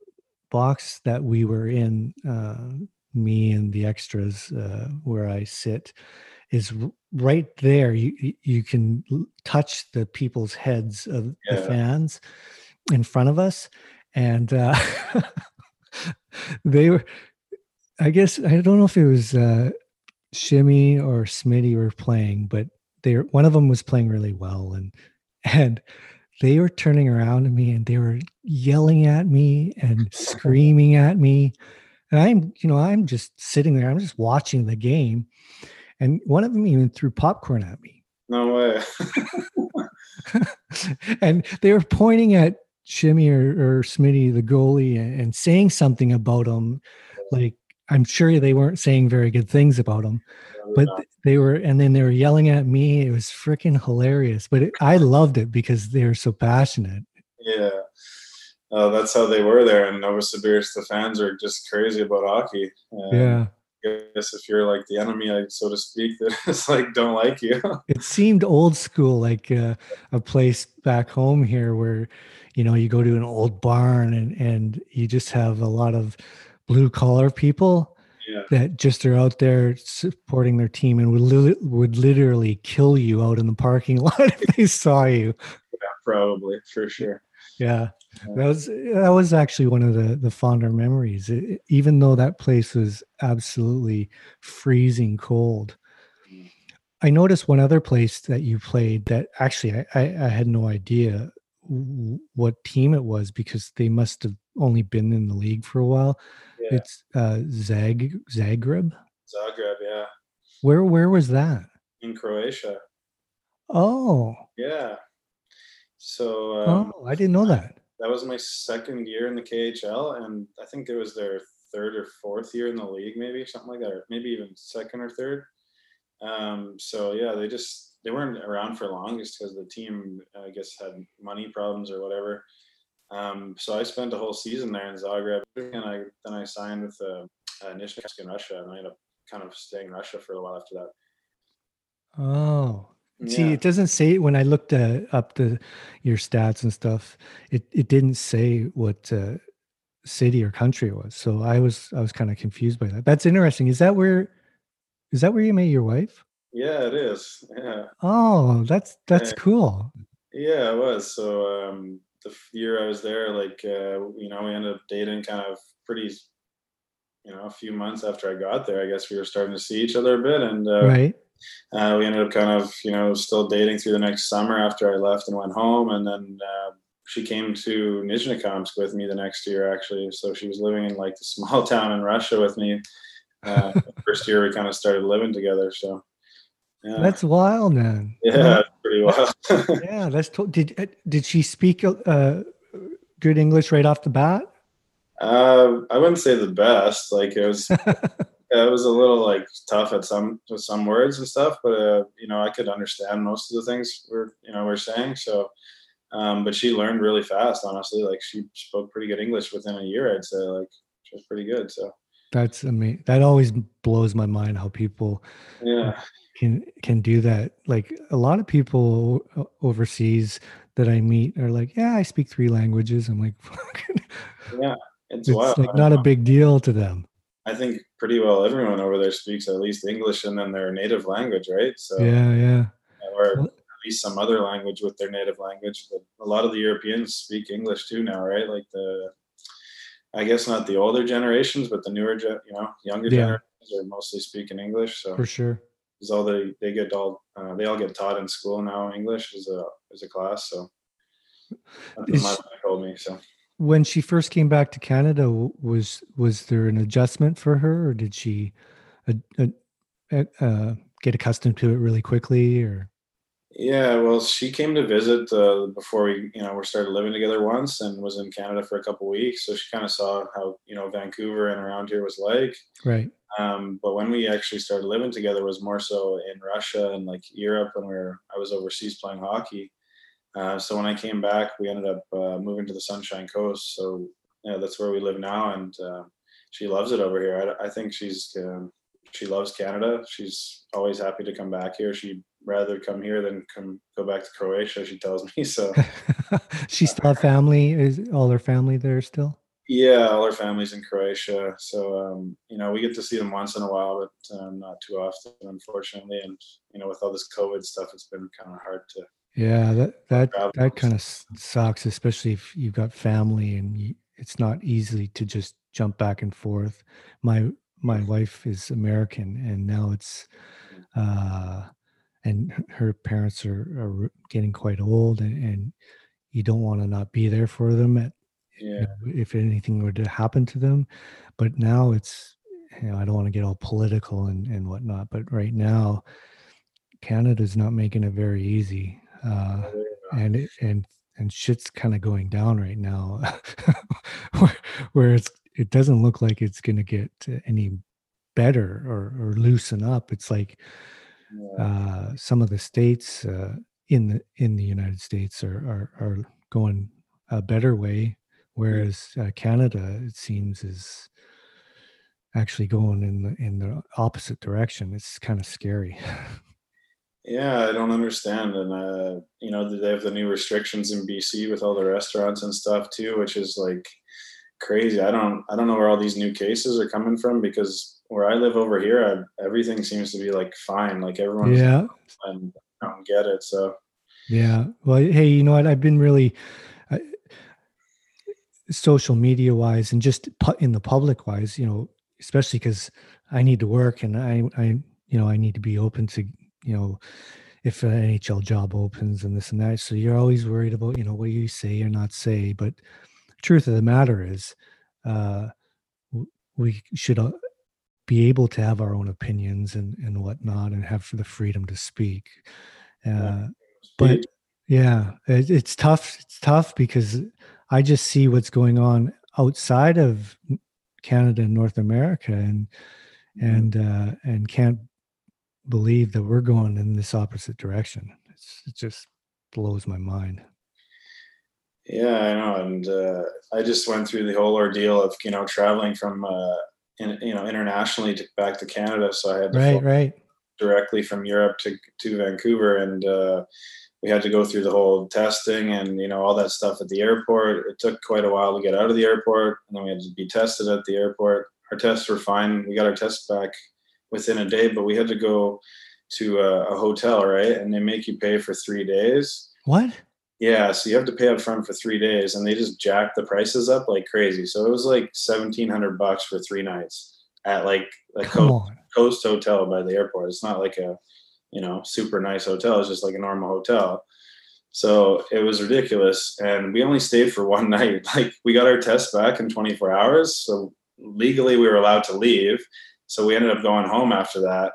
box that we were in. Uh, me and the extras uh, where I sit is right there. You you- can touch the people's heads of the fans in front of us, and uh, (laughs) they were. I guess I don't know if it was uh, Shimmy or Smitty were playing, but they were, one of them was playing really well, and and they were turning around to me and they were yelling at me and (laughs) screaming at me and I'm, you know, I'm just sitting there, I'm just watching the game. And one of them even threw popcorn at me. No way. (laughs) (laughs) and they were pointing at Shimmy or, or Smitty, the goalie, and, and saying something about him. Like, I'm sure they weren't saying very good things about him, but they were, and then they were yelling at me. It was freaking hilarious. But it, I loved it because they were so passionate. yeah. Uh, that's how they were there in Novosibirsk. The fans are just crazy about hockey. Um, Yeah. I guess if you're like the enemy, like, so to speak, (laughs) that it's like don't like you. (laughs) it seemed old school like uh, a place back home here where you know you go to an old barn and and you just have a lot of blue collar people yeah. that just are out there supporting their team and would li- would literally kill you out in the parking (laughs) lot if they saw you Yeah, probably for sure. yeah that was that was actually one of the the fonder memories. It- even though that place was absolutely freezing cold i noticed one other place that you played that actually i i, I had no idea w- what team it was because they must have only been in the league for a while. Yeah. it's uh zag zagreb? Zagreb, yeah, where where was that? In Croatia. oh. Yeah. So um, oh i didn't know that that was my second year in the KHL, and I think it was their third or fourth year in the league, maybe something like that, or maybe even second or third. Um, so yeah, they just they weren't around for long just because the team, I guess, had money problems or whatever. Um, so I spent a whole season there in Zagreb, and I then I signed with uh, uh, in Russia, and I ended up kind of staying in Russia for a while after that. oh See, Yeah. it doesn't say when I looked uh, up the your stats and stuff. It it didn't say what uh, city or country it was. So I was I was kind of confused by that. That's interesting. Is that where is that where you met your wife? yeah, it is. Yeah. Oh, that's that's Yeah. cool. Yeah, it was. So um, the year I was there, like uh, you know, we ended up dating kind of pretty, you know, a few months after I got there. I guess we were starting to see each other a bit, and uh, Right. Uh, we ended up kind of, you know, still dating through the next summer after I left and went home, and then uh, she came to Nizhnekamsk with me the next year, actually. So she was living in like the (laughs) small town in Russia with me. Uh, first year we kind of started living together. So yeah, That's wild, man. yeah, pretty wild. (laughs) Yeah, that's to- did uh, did she speak uh, good English right off the bat? Uh, I wouldn't say the best. Like it was, (laughs) it was a little like tough at some with some words and stuff, but uh, you know I could understand most of the things we're you know we're saying. So, um, but she learned really fast. Honestly, like she spoke pretty good English within a year. I'd say like she was pretty good. So That's amazing. That always blows my mind how people yeah, can can do that. Like a lot of people overseas that I meet are like, "Yeah, I speak three languages." I'm like, (laughs) yeah, it's, it's like not a big deal to them. I think pretty well everyone over there speaks at least English and then their native language, right? So Yeah, yeah, or at least some other language with their native language. But a lot of the Europeans speak English too now, right? Like the, I guess not the older generations, but the newer, you know, younger Yeah. generations are mostly speaking English. So for sure. it's all they they get all uh, they all get taught in school now English as a as a class. So that's what Is- my wife told me. So When she first came back to Canada, was was there an adjustment for her, or did she uh, uh, uh, get accustomed to it really quickly? Or Yeah, well, she came to visit uh, before we, you know, we started living together once, and was in Canada for a couple weeks. So she kind of saw how you know Vancouver and around here was like. Right. Um, but when we actually started living together, was more so in Russia and like Europe when we were I was overseas playing hockey. Uh, so when I came back, we ended up uh, moving to the Sunshine Coast. So yeah, that's where we live now, and uh, she loves it over here. I, I think she's um, she loves Canada. She's always happy to come back here. She'd rather come here than come go back to Croatia. She tells me so. (laughs) she still have family. Is all her family there still? Yeah, all her family's in Croatia. So um, you know, we get to see them once in a while, but um, not too often, unfortunately. And you know, with all this COVID stuff, it's been kind of hard to. Yeah, that that that kind of sucks, especially if you've got family and you, it's not easy to just jump back and forth. My my wife is American, and now it's, uh, and her parents are, are getting quite old, and, and you don't want to not be there for them at, Yeah. you know, if anything were to happen to them. But now it's, you know, I don't want to get all political and and whatnot, but right now, Canada's not making it very easy, uh, and it, and and shit's kind of going down right now, (laughs) where, where it's it doesn't look like it's going to get any better or, or loosen up. It's like uh, some of the states uh, in the in the United States are are, are going a better way, whereas uh, Canada it seems is actually going in the in the opposite direction. It's kind of scary. (laughs) Yeah, I don't understand. And, uh, you know, they have the new restrictions in BC with all the restaurants and stuff too, which is like crazy. I don't, I don't know where all these new cases are coming from because where I live over here, I, everything seems to be like fine. Like everyone's, yeah, and I don't get it. So, Yeah. Well, hey, you know what? I've been really uh, social media wise and just pu- in the public wise, you know, especially because I need to work and I, I, you know, I need to be open to, you know, if an NHL job opens and this and that. So you're always worried about, you know, what you say or not say. But truth of the matter is, uh, we should uh, be able to have our own opinions and and whatnot and have for the freedom to speak. Uh, but yeah it, it's tough it's tough because i just see what's going on outside of canada and north america and and uh and can't believe that we're going in this opposite direction it's, it just blows my mind Yeah, I know, and uh, I just went through the whole ordeal of you know traveling from uh, in, you know internationally to back to Canada, so I had to right right directly from Europe to to Vancouver, and uh, we had to go through the whole testing and you know all that stuff at the airport. It took quite a while to get out of the airport, and then we had to be tested at the airport. Our tests were fine. We got our tests back within a day, but we had to go to a, a hotel, right? And they make you pay for three days. what Yeah, so you have to pay up front for three days, and they just jack the prices up like crazy. So it was like seventeen hundred bucks for three nights at like a coast, coast hotel by the airport. It's not like a you know super nice hotel. It's just like a normal hotel. So it was ridiculous, and we only stayed for (laughs) one night. Like we got our test back in twenty four hours, so legally we were allowed to leave. So we ended up going home after that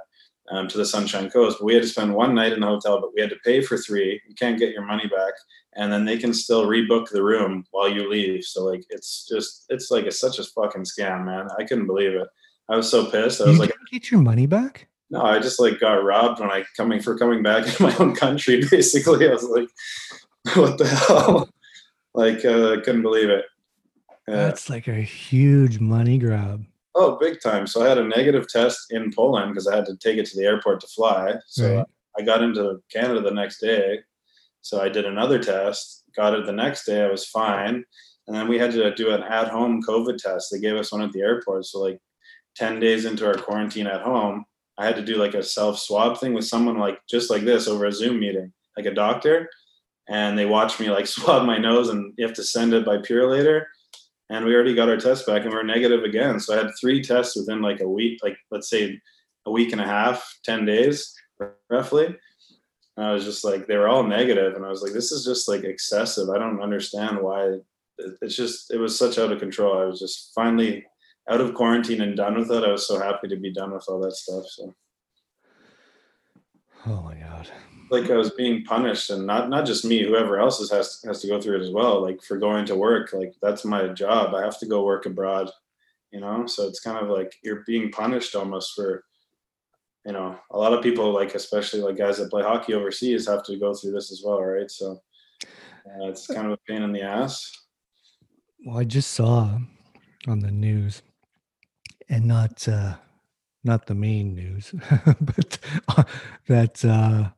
um, to the Sunshine Coast. But we had to spend one night in the hotel, but we had to pay for three. You can't get your money back, and then they can still rebook the room while you leave. So like, it's just it's like it's such a fucking scam, man. I couldn't believe it. I was so pissed. I you was like, didn't get your money back no, I just like got robbed when I coming for coming back (laughs) in my own country. Basically, I was like, (laughs) what the hell? Like, uh, I couldn't believe it. Yeah. that's like a huge money grab Oh, big time. So I had a negative test in Poland because I had to take it to the airport to fly. So Right. I got into Canada the next day. So I did another test, got it the next day. I was fine. And then we had to do an at home COVID test. They gave us one at the airport. So, like 10 days into our quarantine at home, I had to do like a self swab thing with someone like just like this over a Zoom meeting, like a doctor. And they watched me like (laughs) swab my nose and you have to send it by Purolator and we already got our test back and we are negative again. So I had three tests within like a week, like let's say a week and a half, 10 days roughly. And I was just like, they were all negative, And I was like, this is just like excessive. I don't understand why it's just, it was such out of control. I was just finally out of quarantine and done with it. I was so happy to be done with all that stuff. So oh my god like I was being punished, and not not just me, whoever else is, has has to go through it as well. Like for going to work, like that's my job. I have to go work abroad, you know. So it's kind of like you're being punished almost for, you know, a lot of people like, especially like guys that play hockey overseas, have to go through this as well, right? So uh, it's kind of a pain in the ass. Well, I just saw on the news, and not uh, not the main news, (laughs) but uh, that uh,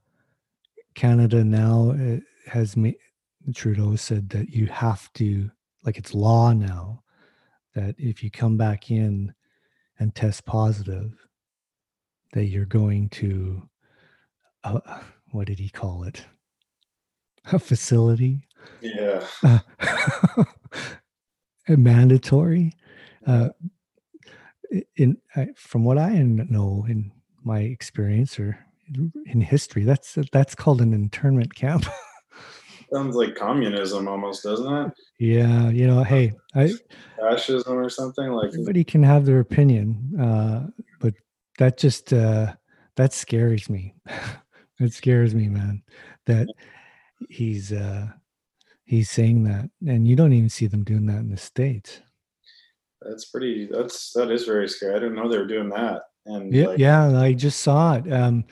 Canada now uh, has made Trudeau said that you have to like it's law now that if you come back in and test positive, that you're going to uh, what did he call it? A facility. Yeah. Uh, (laughs) mandatory. Uh, in from what I know in my experience or in history, that's that's called an internment camp. (laughs) Sounds like communism almost, doesn't it? Yeah, you know, hey, I fascism or something like. Everybody can have their opinion, uh, but that just uh, that scares me. (laughs) it scares me, man. That he's uh, he's saying that, and you don't even see them doing that in the states that's pretty that's that is very scary i didn't know they were doing that and yeah like, yeah i just saw it um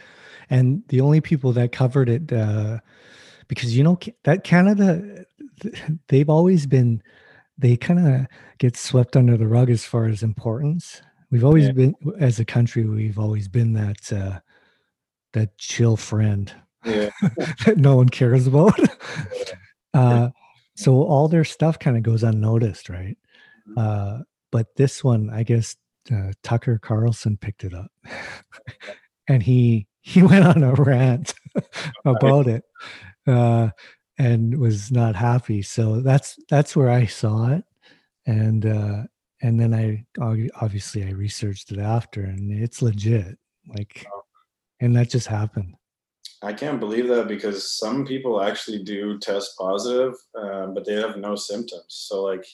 and the only people that covered it uh because you know that canada (laughs) they've always been they kind of get swept under the rug as far as importance we've always yeah. been as a country we've always been that uh that chill friend yeah. (laughs) that no one cares about (laughs) uh so all their stuff kind of goes unnoticed right mm-hmm. uh but this one, I guess uh, Tucker Carlson picked it up, and he he went on a rant (laughs) about it, uh, and was not happy. So that's that's where I saw it, and uh, and then I obviously I researched it after, and it's legit. Like, and that just happened. I can't believe that because some people actually do test positive, uh, but they have no symptoms. So like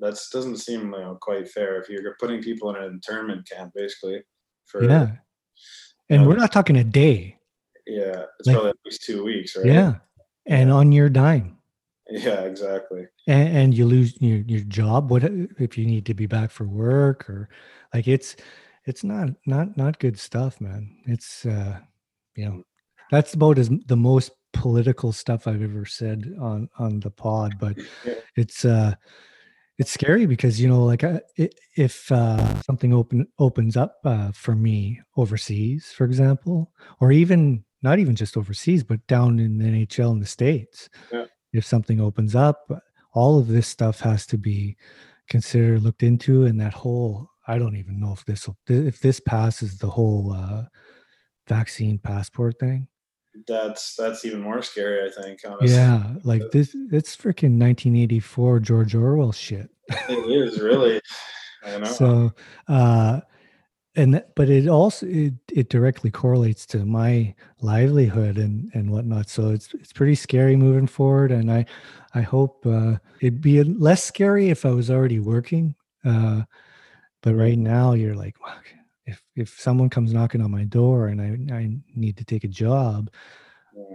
that doesn't seem you know, quite fair if you're putting people in an internment camp basically for yeah and we're not talking a day. Yeah it's like, probably at least two weeks right? Yeah and yeah. on your dime. Yeah exactly. And, and, you lose your, your job what if you need to be back for work or like it's it's not not not good stuff man. It's uh you know that's about as the most political stuff i've ever said on on the pod but (laughs) yeah. it's uh it's scary because you know like uh, if uh, something open opens up uh, for me overseas for example or even not even just overseas but down in the nhl in the states yeah. if something opens up all of this stuff has to be considered looked into and that whole i don't even know if this if this passes the whole uh, vaccine passport thing that's that's even more scary. I think. Honestly. Yeah, like this. It's freaking 1984 George Orwell shit. it is really. I know. So, uh, and but it also it, it directly correlates to my livelihood and and whatnot. So it's it's pretty scary moving forward. And I I hope uh, it'd be less scary if I was already working. Uh, but right now you're like, if if someone comes knocking on my door and I, I need to take a job,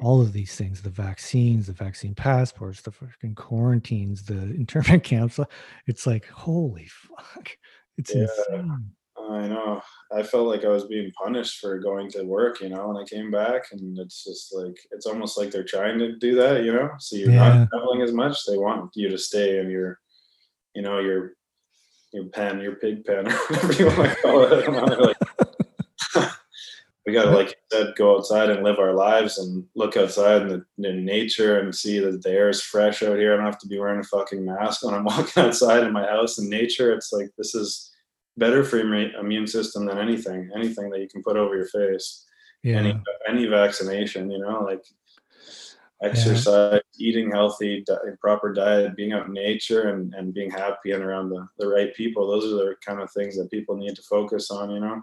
all of these things, the vaccines, the vaccine passports, the fucking quarantines, the (laughs) internment camps, uh, it's like, holy fuck. (laughs) It's yeah, insane. I know. I felt like I was being punished for going to work, you know, when I came back. And it's just like, it's almost like they're trying to do that, you know? So you're yeah. not traveling as much. They want you to stay in your, you know, your your pen, your pig pen, or (laughs) whatever you want to call it. like, (laughs) we got to, like you said, go outside and live our lives and look outside in the in nature and see that the air is fresh out here. I don't have to be wearing a fucking mask when I'm (laughs) walking outside in my house in nature. It's like this is better for your immune system than anything, anything that you can put over your face. Yeah. Any any vaccination, you know, like exercise, yeah. eating healthy, di- proper diet, being out in nature, and, and being happy and around the, the right people. Those are the kind of things that people need to focus on, you know?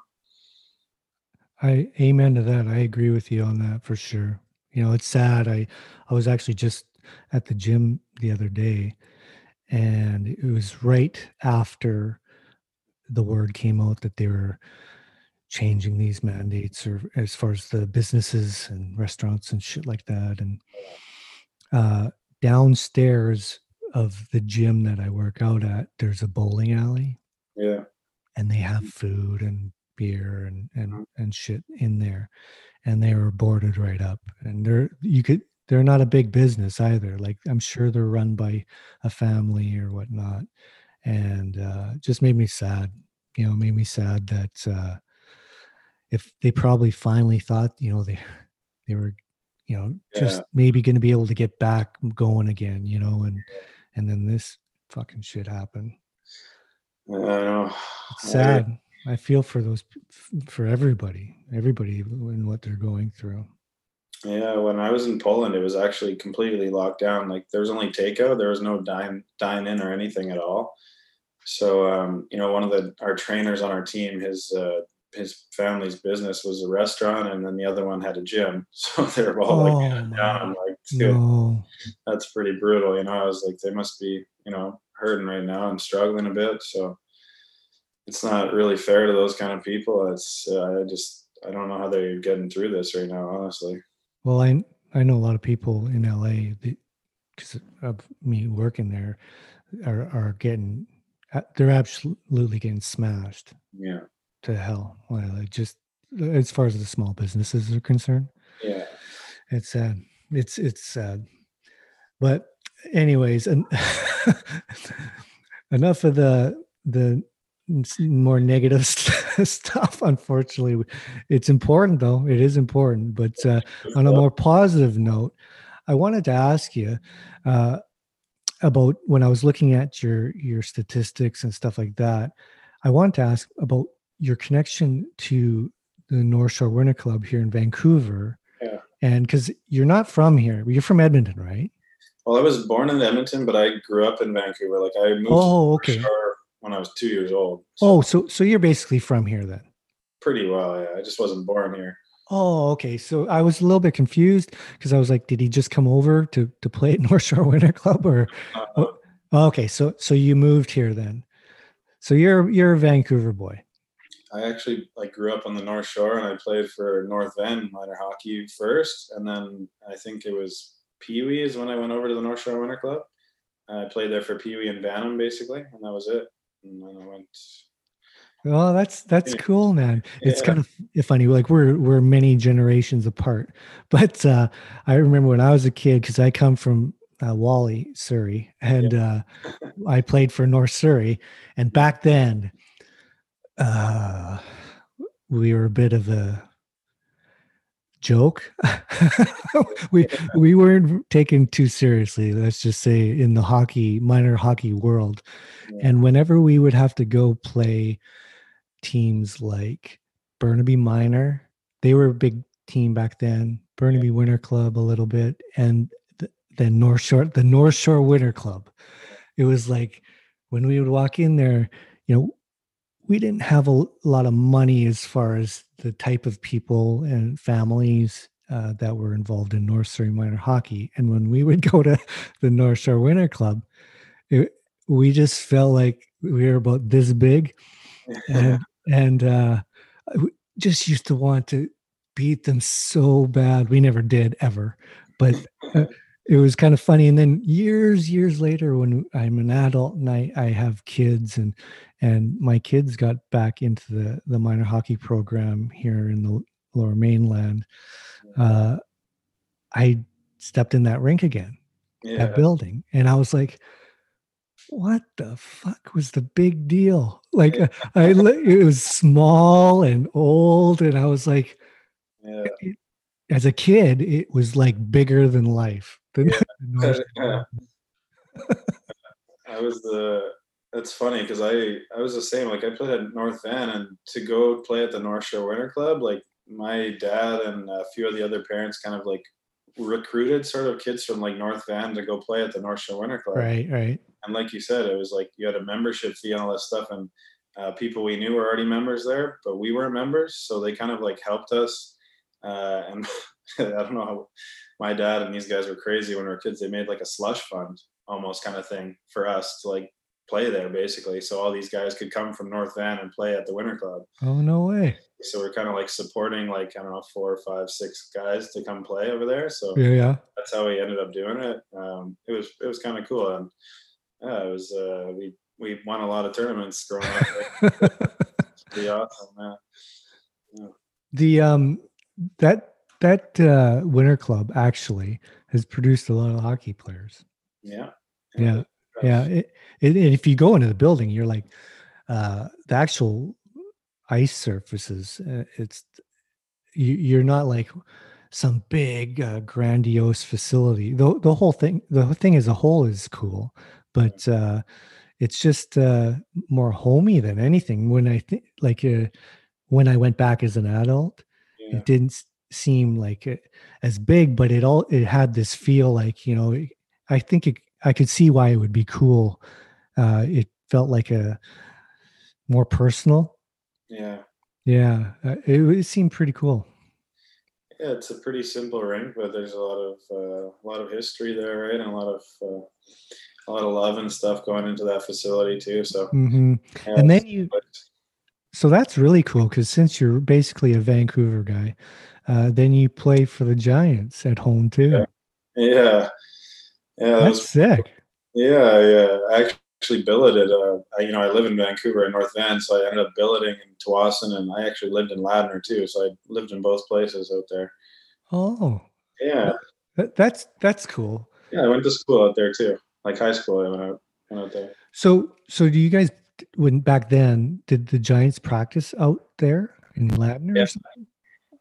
I amen to that. I agree with you on that for sure. You know, it's sad. I I was actually just at the gym the other day and it was right after the word came out that they were changing these mandates or as far as the businesses and restaurants and shit like that and uh downstairs of the gym that I work out at there's a bowling alley. Yeah. and they have food and beer and and Mhm. and shit in there. And they were boarded right up. And they're you could they're not a big business either. Like i'm sure they're run by a family or whatnot. And uh just made me sad you know made me sad that uh if they probably finally thought you know they they were you know just Yeah. maybe going to be able to get back going again you know and and then this fucking shit happened I know. it's I- sad. I feel for those, for everybody, everybody and what they're going through. Yeah, when I was in Poland, it was actually completely locked down. Like there was only takeout, there was no dine dine in or anything at all. So um, you know, one of the our trainers on our team, his uh, his family's business was a restaurant, and then the other one had a gym. (laughs) So they were all like Oh, my down. Like, No, that's pretty brutal. You know, I was like, they must be you know hurting right now and struggling a bit. So it's not really fair to those kind of people. It's uh, I just I don't know how they're getting through this right now, honestly. well, I I know a lot of people in LA because of me working there are are getting, uh, they're absolutely getting smashed Yeah. To hell. Well, like just as far as the small businesses are concerned, Yeah. it's sad. It's it's sad. But anyways, and (laughs) enough of the the more negative st- (laughs) stuff. Unfortunately, it's important though. It is important. But uh, (laughs) on a more positive note, I wanted to ask you uh, about when I was looking at your your statistics and stuff like that. I wanted to ask about your connection to the North Shore Winter Club here in Vancouver. Yeah. And because you're not from here, you're from Edmonton, right? Well, I was born in Edmonton, but I grew up in Vancouver. Like I moved Oh, to okay. Shore when I was two years old. So Oh, so so you're basically from here then. pretty well. Yeah, I just wasn't born here. Oh, okay. So I was a little bit confused because I was like, did he just come over to to play at (laughs) North Shore Winter Club or? Uh, Oh. Okay, so so you moved here then. So you're you're a Vancouver boy. I actually like grew up on the North Shore, and I played for North End minor hockey first, and then I think it was Pee Wee is when I went over to the North Shore Winter Club. I played there for Pee Wee and Bantam basically, and that was it. And then I went. Oh, that's that's Yeah. cool, man. It's Yeah. kind of funny. Like we're we're many generations apart, (laughs) but uh, I remember when I was a kid because I come from uh, Whalley, Surrey, and uh, I played for North Surrey, and back then, uh, we were a bit of a joke. (laughs) we (laughs) we weren't taken too seriously. Let's just say in the hockey minor hockey world, Yeah. and whenever we would have to go play teams like Burnaby Minor, they were a big team back then. Burnaby Winter Club a little bit, and th- then North Shore, the North Shore Winter Club. It was like when we would walk in there, you know, we didn't have a lot of money as far as the type of people and families uh, that were involved in North Surrey minor hockey. And when we would (laughs) go to the North Shore Winter Club, it, we just felt like we were about this big, (laughs) and and uh, just used to want to beat them so bad. We never did ever, but uh, it was kind of funny. And then years, years later, when I'm an adult and I, I have kids and and my kids got back into the the minor hockey program here in the lower mainland, uh, I stepped in that rink again, yeah. that building, and I was like. What the fuck was the big deal? Like uh, I, (laughs) it was small and old, and I was like, yeah. as a kid, it was like bigger than life. The- the (laughs) (laughs) Yeah. I was the. That's funny because I I was the same. Like I played at North Van, and to go play at the North Shore Winter Club, like my dad and a few of the other parents kind of like recruited sort of kids from like North Van to go play at the North Shore Winter Club. Right, right. And like you said, it was like you had a membership fee and all that stuff, and uh, people we knew were already members there, but we weren't members, so they kind of like helped us. Uh, and (laughs) I don't know how my dad and these guys were crazy when we were kids. They made like a slush fund almost kind of thing for us to like play there basically. So all these guys could come from North Van and play at the Winter Club. Oh no way. So we're kind of like supporting like I don't know four, five, six guys to come play over there. So Yeah, yeah. that's how we ended up doing it. Um, it was it was kind of cool, and yeah, it was uh, we we won a lot of tournaments growing up. It's (laughs) pretty awesome, man. the um that that uh winter club actually has produced a lot of hockey players. Yeah. Yeah. Yeah. It, it, and if you go into the building, you're like uh the actual ice surfaces. Uh, it's you, you're not like some big uh, grandiose facility. The the whole thing the whole thing as a whole is cool, but uh it's just uh more homey than anything. When I think like uh, when I went back as an adult, Yeah. it didn't seem like it, as big, but it all it had this feel like you know. I think it, I could see why it would be cool. Uh, it felt like a more personal. yeah. Yeah, uh, it, it seemed pretty cool. Yeah, it's a pretty simple rink, but there's a lot of uh, a lot of history there, right? And a lot of uh, a lot of love and stuff going into that facility too. So hmm yeah, And then you, but- so that's really cool because since you're basically a Vancouver guy, uh, then you play for the Giants at home too. Yeah. yeah, yeah, that That's was sick. Yeah, yeah. I actually billeted. Uh, I, you know, I live in Vancouver in North Van, so I ended up billeting in Tsawwassen, and I actually lived in Ladner too. So I lived in both places out there. Oh, Yeah, that, that's that's cool. yeah. I went to school out there too, like high school. I went out, went out there. So, so do you guys when back then did the Giants practice out there in Ladner or Yeah.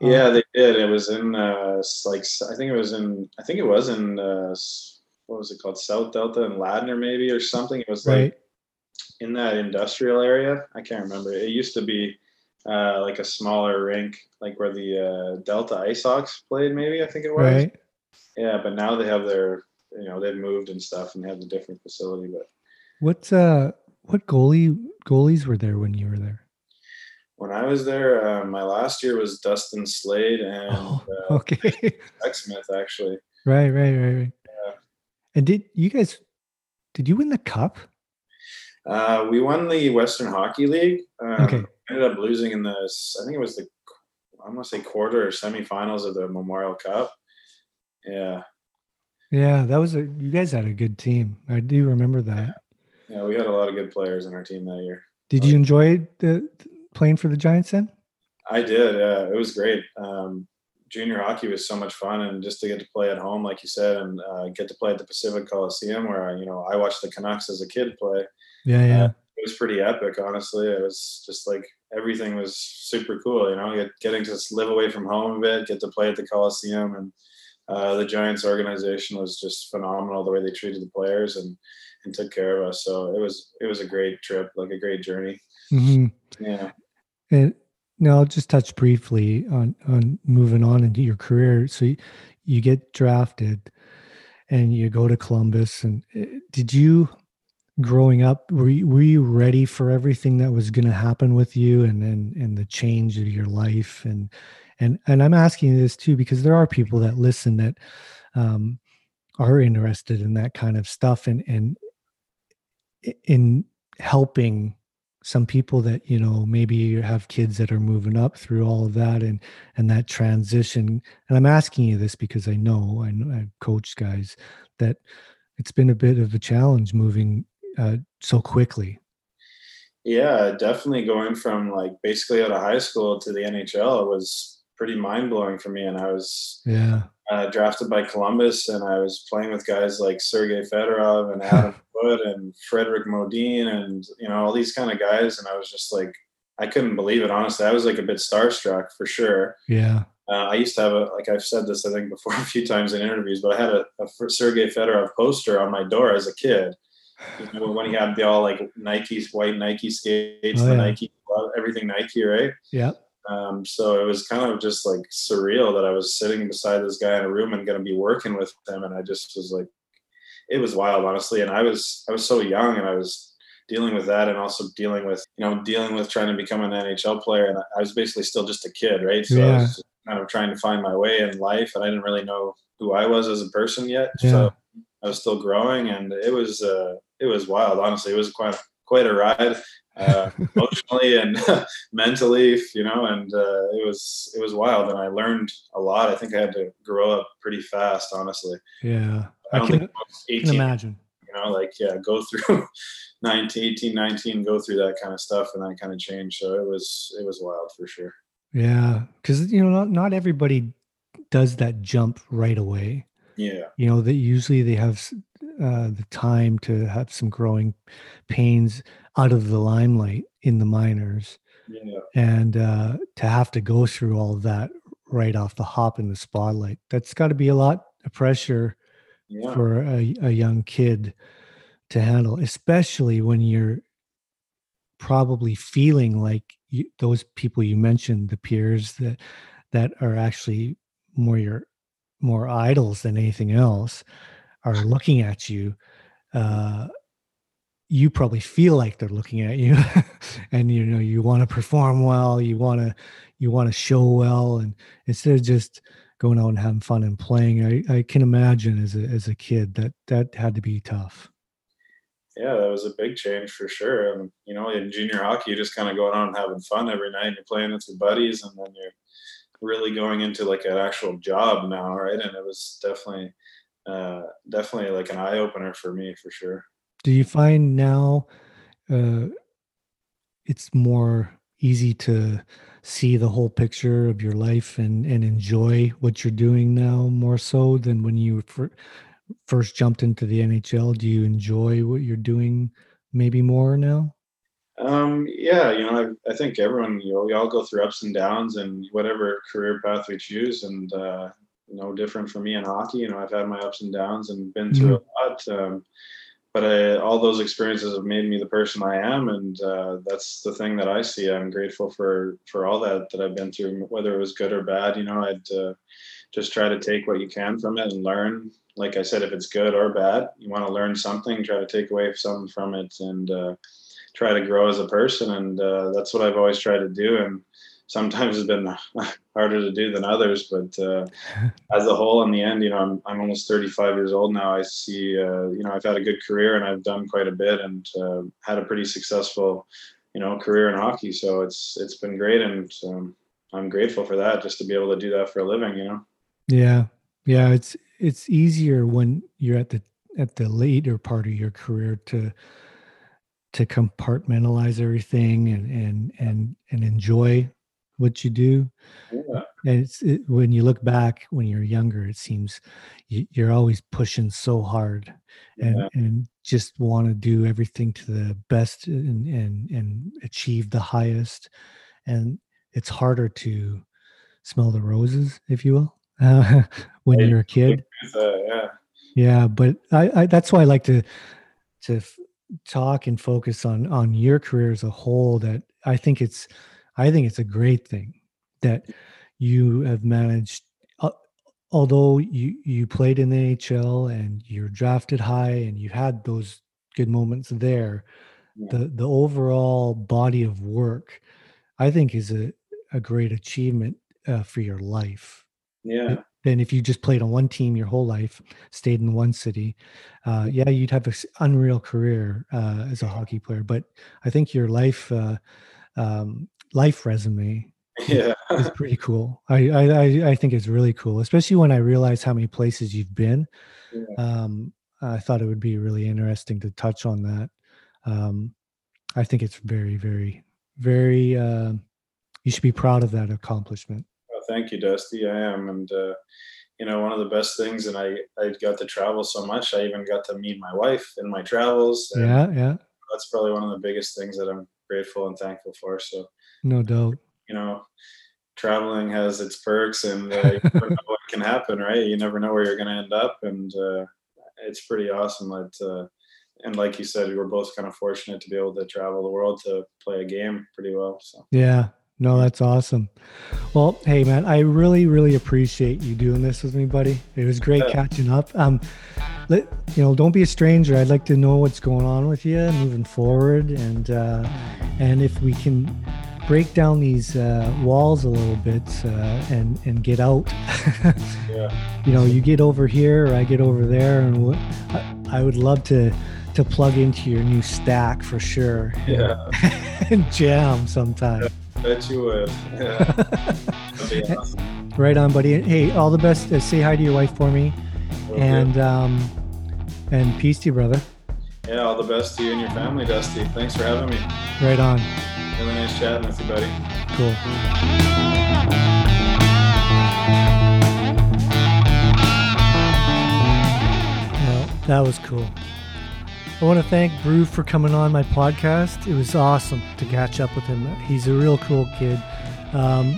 Something? Oh, Yeah, they did. It was in uh, like I think it was in I think it was in uh, what was it called South Delta and Ladner maybe or something. It was like in that industrial area. I can't remember. It used to be uh, like a smaller rink, like where the uh, Delta Ice Hawks played. Maybe I think it was. Right. Yeah, but now they have their, you know, they've moved and stuff and have a different facility. But What uh what goalie goalies were there when you were there? When I was there, uh, my last year was Dustin Slade and Oh, uh, (laughs) okay. Sexsmith actually. right, right, right, right. Yeah. And did you guys did you win the cup? Uh, we won the Western Hockey League. Um, Okay. Ended up losing in the, I think it was the, I'm gonna say quarter or semifinals of the Memorial Cup. Yeah, Yeah, that was a you guys had a good team. I do remember that. yeah, we had a lot of good players in our team that year. Did you enjoy the playing for the Giants then? I did. Yeah, it was great. Um, junior hockey was so much fun, and just to get to play at home, like you said, and uh, get to play at the Pacific Coliseum, where you know I watched the Canucks as a kid play. Yeah, yeah. It was pretty epic, honestly. It was just like everything was super cool. You know, get, getting to live away from home a bit, get to play at the Coliseum, and uh, the Giants organization was just phenomenal. The way they treated the players and and took care of us. So it was it was a great trip, like a great journey. hmm Yeah. And now I'll just touch briefly on on moving on into your career. So you, you get drafted and you go to Columbus and uh, did you growing up were you, were you ready for everything that was going to happen with you and and and the change of your life and and and I'm asking this too because there are people that listen that um are interested in that kind of stuff and and in helping some people that you know maybe you have kids that are moving up through all of that and and that transition and i'm asking you this because i know i know i've coached guys that it's been a bit of a challenge moving uh, so quickly Yeah, definitely going from like basically out of high school to the NHL was pretty mind blowing for me. And I was yeah uh, drafted by Columbus, and I was playing with guys like Sergei Fedorov and Adam (laughs) Wood and Fredrik Modin, and you know all these kind of guys. And I was just like, I couldn't believe it. Honestly, I was like a bit starstruck for sure. yeah Uh, I used to have a like I've said this I think before (laughs) a few times in interviews, but I had a, a Sergei Fedorov poster on my door as a kid. You know, when he had the all like Nikes, white Nike skates, Oh, the yeah. Nike, everything Nike, right? yeah Um, so it was kind of just like surreal that I was sitting beside this guy in a room and going to be working with him, and I just was like, it was wild, honestly. And I was I was so young, and I was dealing with that, and also dealing with you know dealing with trying to become an NHL player, and I was basically still just a kid, right? So I was kind of trying to find my way in life, and I didn't really know who I was as a person yet. Yeah. So I was still growing, and it was uh, it was wild, honestly. It was quite quite a ride. Uh, emotionally and (laughs) mentally, you know, and uh, it was it was wild, and I learned a lot. I think I had to grow up pretty fast, honestly. Yeah, I I, can, think most can 18, imagine. you know, like yeah, go through (laughs) 19, 18, 19, go through that kind of stuff, and that kind of change. So it was it was wild for sure. Yeah, because you know, not not everybody does that jump right away. Yeah, You know, that usually they have uh, the time to have some growing pains out of the limelight in the minors, yeah, and uh, to have to go through all that right off the hop in the spotlight. That's got to be a lot of pressure yeah, for a, a young kid to handle, especially when you're probably feeling like you, those people you mentioned, the peers that that are actually more your more idols than anything else, are looking at you. Uh, you probably feel like they're looking at you, (laughs) and you know you want to perform well, you want to you want to show well, and instead of just going out and having fun and playing, I, I can imagine as a as a kid that that had to be tough. yeah. That was a big change for sure. And you know, in junior hockey, you're just kind of going out and having fun every night. And you're playing with your buddies, and then you're really going into like an actual job now, right? And it was definitely uh, definitely like an eye opener for me for sure. Do you find now uh, it's more easy to see the whole picture of your life and, and enjoy what you're doing now more so than when you fir- first jumped into the NHL? Do you enjoy what you're doing maybe more now? Um, yeah, you know, I, I think everyone, you know, we all go through ups and downs and whatever career path we choose. And, uh, no different for me in hockey. You know, I've had my ups and downs and been through a lot. Um, but I, all those experiences have made me the person I am. And, uh, that's the thing that I see. I'm grateful for, for all that, that I've been through, whether it was good or bad, you know, I'd, uh, just try to take what you can from it and learn. Like I said, if it's good or bad, you want to learn something, try to take away something from it and, uh, try to grow as a person and uh, that's what i've always tried to do and sometimes it's been (laughs) harder to do than others but uh, as a whole in the end you know I'm, I'm almost 35 years old now i see uh, you know i've had a good career and i've done quite a bit and uh, had a pretty successful you know career in hockey so it's it's been great and um, i'm grateful for that just to be able to do that for a living you know Yeah. Yeah. It's, it's easier when you're at the, at the later part of your career to, to compartmentalize everything and, and, and, and enjoy what you do. yeah And it's it, when you look back when you're younger, it seems you, you're always pushing so hard and Yeah. and just want to do everything to the best and and and achieve the highest. And it's harder to smell the roses, if you will, uh, (laughs) when you're a kid. uh, yeah Yeah, but I, I that's why I like to to f- talk and focus on on your career as a whole. That I think it's I think it's a great thing that you have managed. Uh, although you you played in the NHL and you're drafted high and you had those good moments there, Yeah. the the overall body of work, I think, is a a great achievement uh, for your life yeah than if you just played on one team your whole life, stayed in one city. Uh, yeah, you'd have an unreal career uh, as a hockey player. But I think your life uh, um, life resume (laughs) yeah it's pretty cool. I, I I- think it's really cool, especially when I realize how many places you've been. Yeah. Um, I thought it would be really interesting to touch on that. Um, I think it's very, very, very. Uh, you should be proud of that accomplishment. Well, thank you, Dusty. I am, and uh, you know, one of the best things. And I I got to travel so much. I even got to meet my wife in my travels. Yeah, yeah, that's probably one of the biggest things that I'm grateful and thankful for. So no doubt. you know, traveling has its perks, and uh, you never know what can happen, right? You never know where you're going to end up, and uh, it's pretty awesome. That uh, and like you said, we were both kind of fortunate to be able to travel the world to play a game pretty well. So Yeah. No, that's awesome. Well, hey man, I really, really appreciate you doing this with me, buddy. It was great Yeah. catching up. Um, let you know, don't be a stranger. I'd like to know what's going on with you moving forward, and uh, and if we can break down these uh, walls a little bit uh, and and get out. (laughs) yeah, you know, you get over here, or I get over there, and what, I, I would love to to plug into your new stack for sure. Yeah. (laughs) and jam sometime. Bet you would. (laughs) Yeah. Awesome. Right on, buddy. Hey, all the best. Uh, say hi to your wife for me, and um, and peace to you, brother. yeah, all the best to you and your family, Dusty. Thanks for having me. Right on. Really nice chatting with you, buddy. Cool. Well, that was cool. I want to thank Brew for coming on my podcast. It was awesome to catch up with him. He's a real cool kid. Um,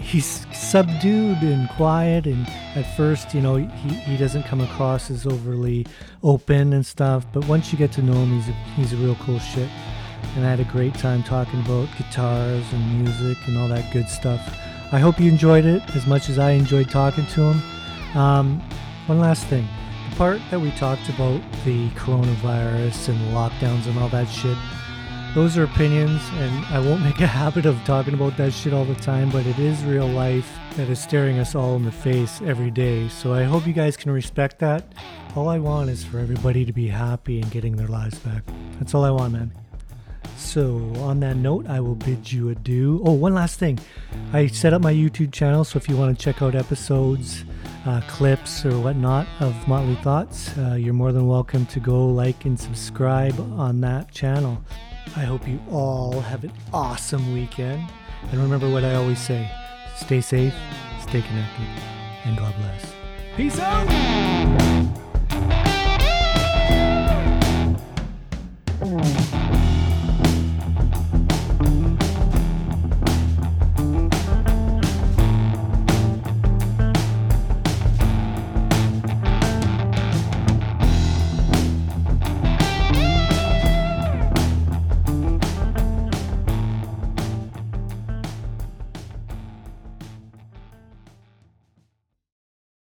he's subdued and quiet, and at first, you know, he, he doesn't come across as overly open and stuff. But once you get to know him, he's a, he's a real cool shit. And I had a great time talking about guitars and music and all that good stuff. I hope you enjoyed it as much as I enjoyed talking to him. Um, one last thing the part that we talked about the coronavirus and lockdowns and all that shit, those are opinions, and I won't (laughs) make a habit of talking about that shit all the time, but it is real life that is staring us all in the face every day. So I hope you guys can respect that. All I want is for everybody to be happy and getting their lives back. That's all I want, man. So, on that note, I will bid you adieu. Oh, one last thing. I set up my YouTube channel, so if you want to check out episodes, uh, clips, or whatnot of Motley Thoughts, uh, you're more than welcome to go like and subscribe on that channel. I hope you all have an awesome weekend. And remember what I always say stay safe, stay connected, and God bless. Peace out! Mm.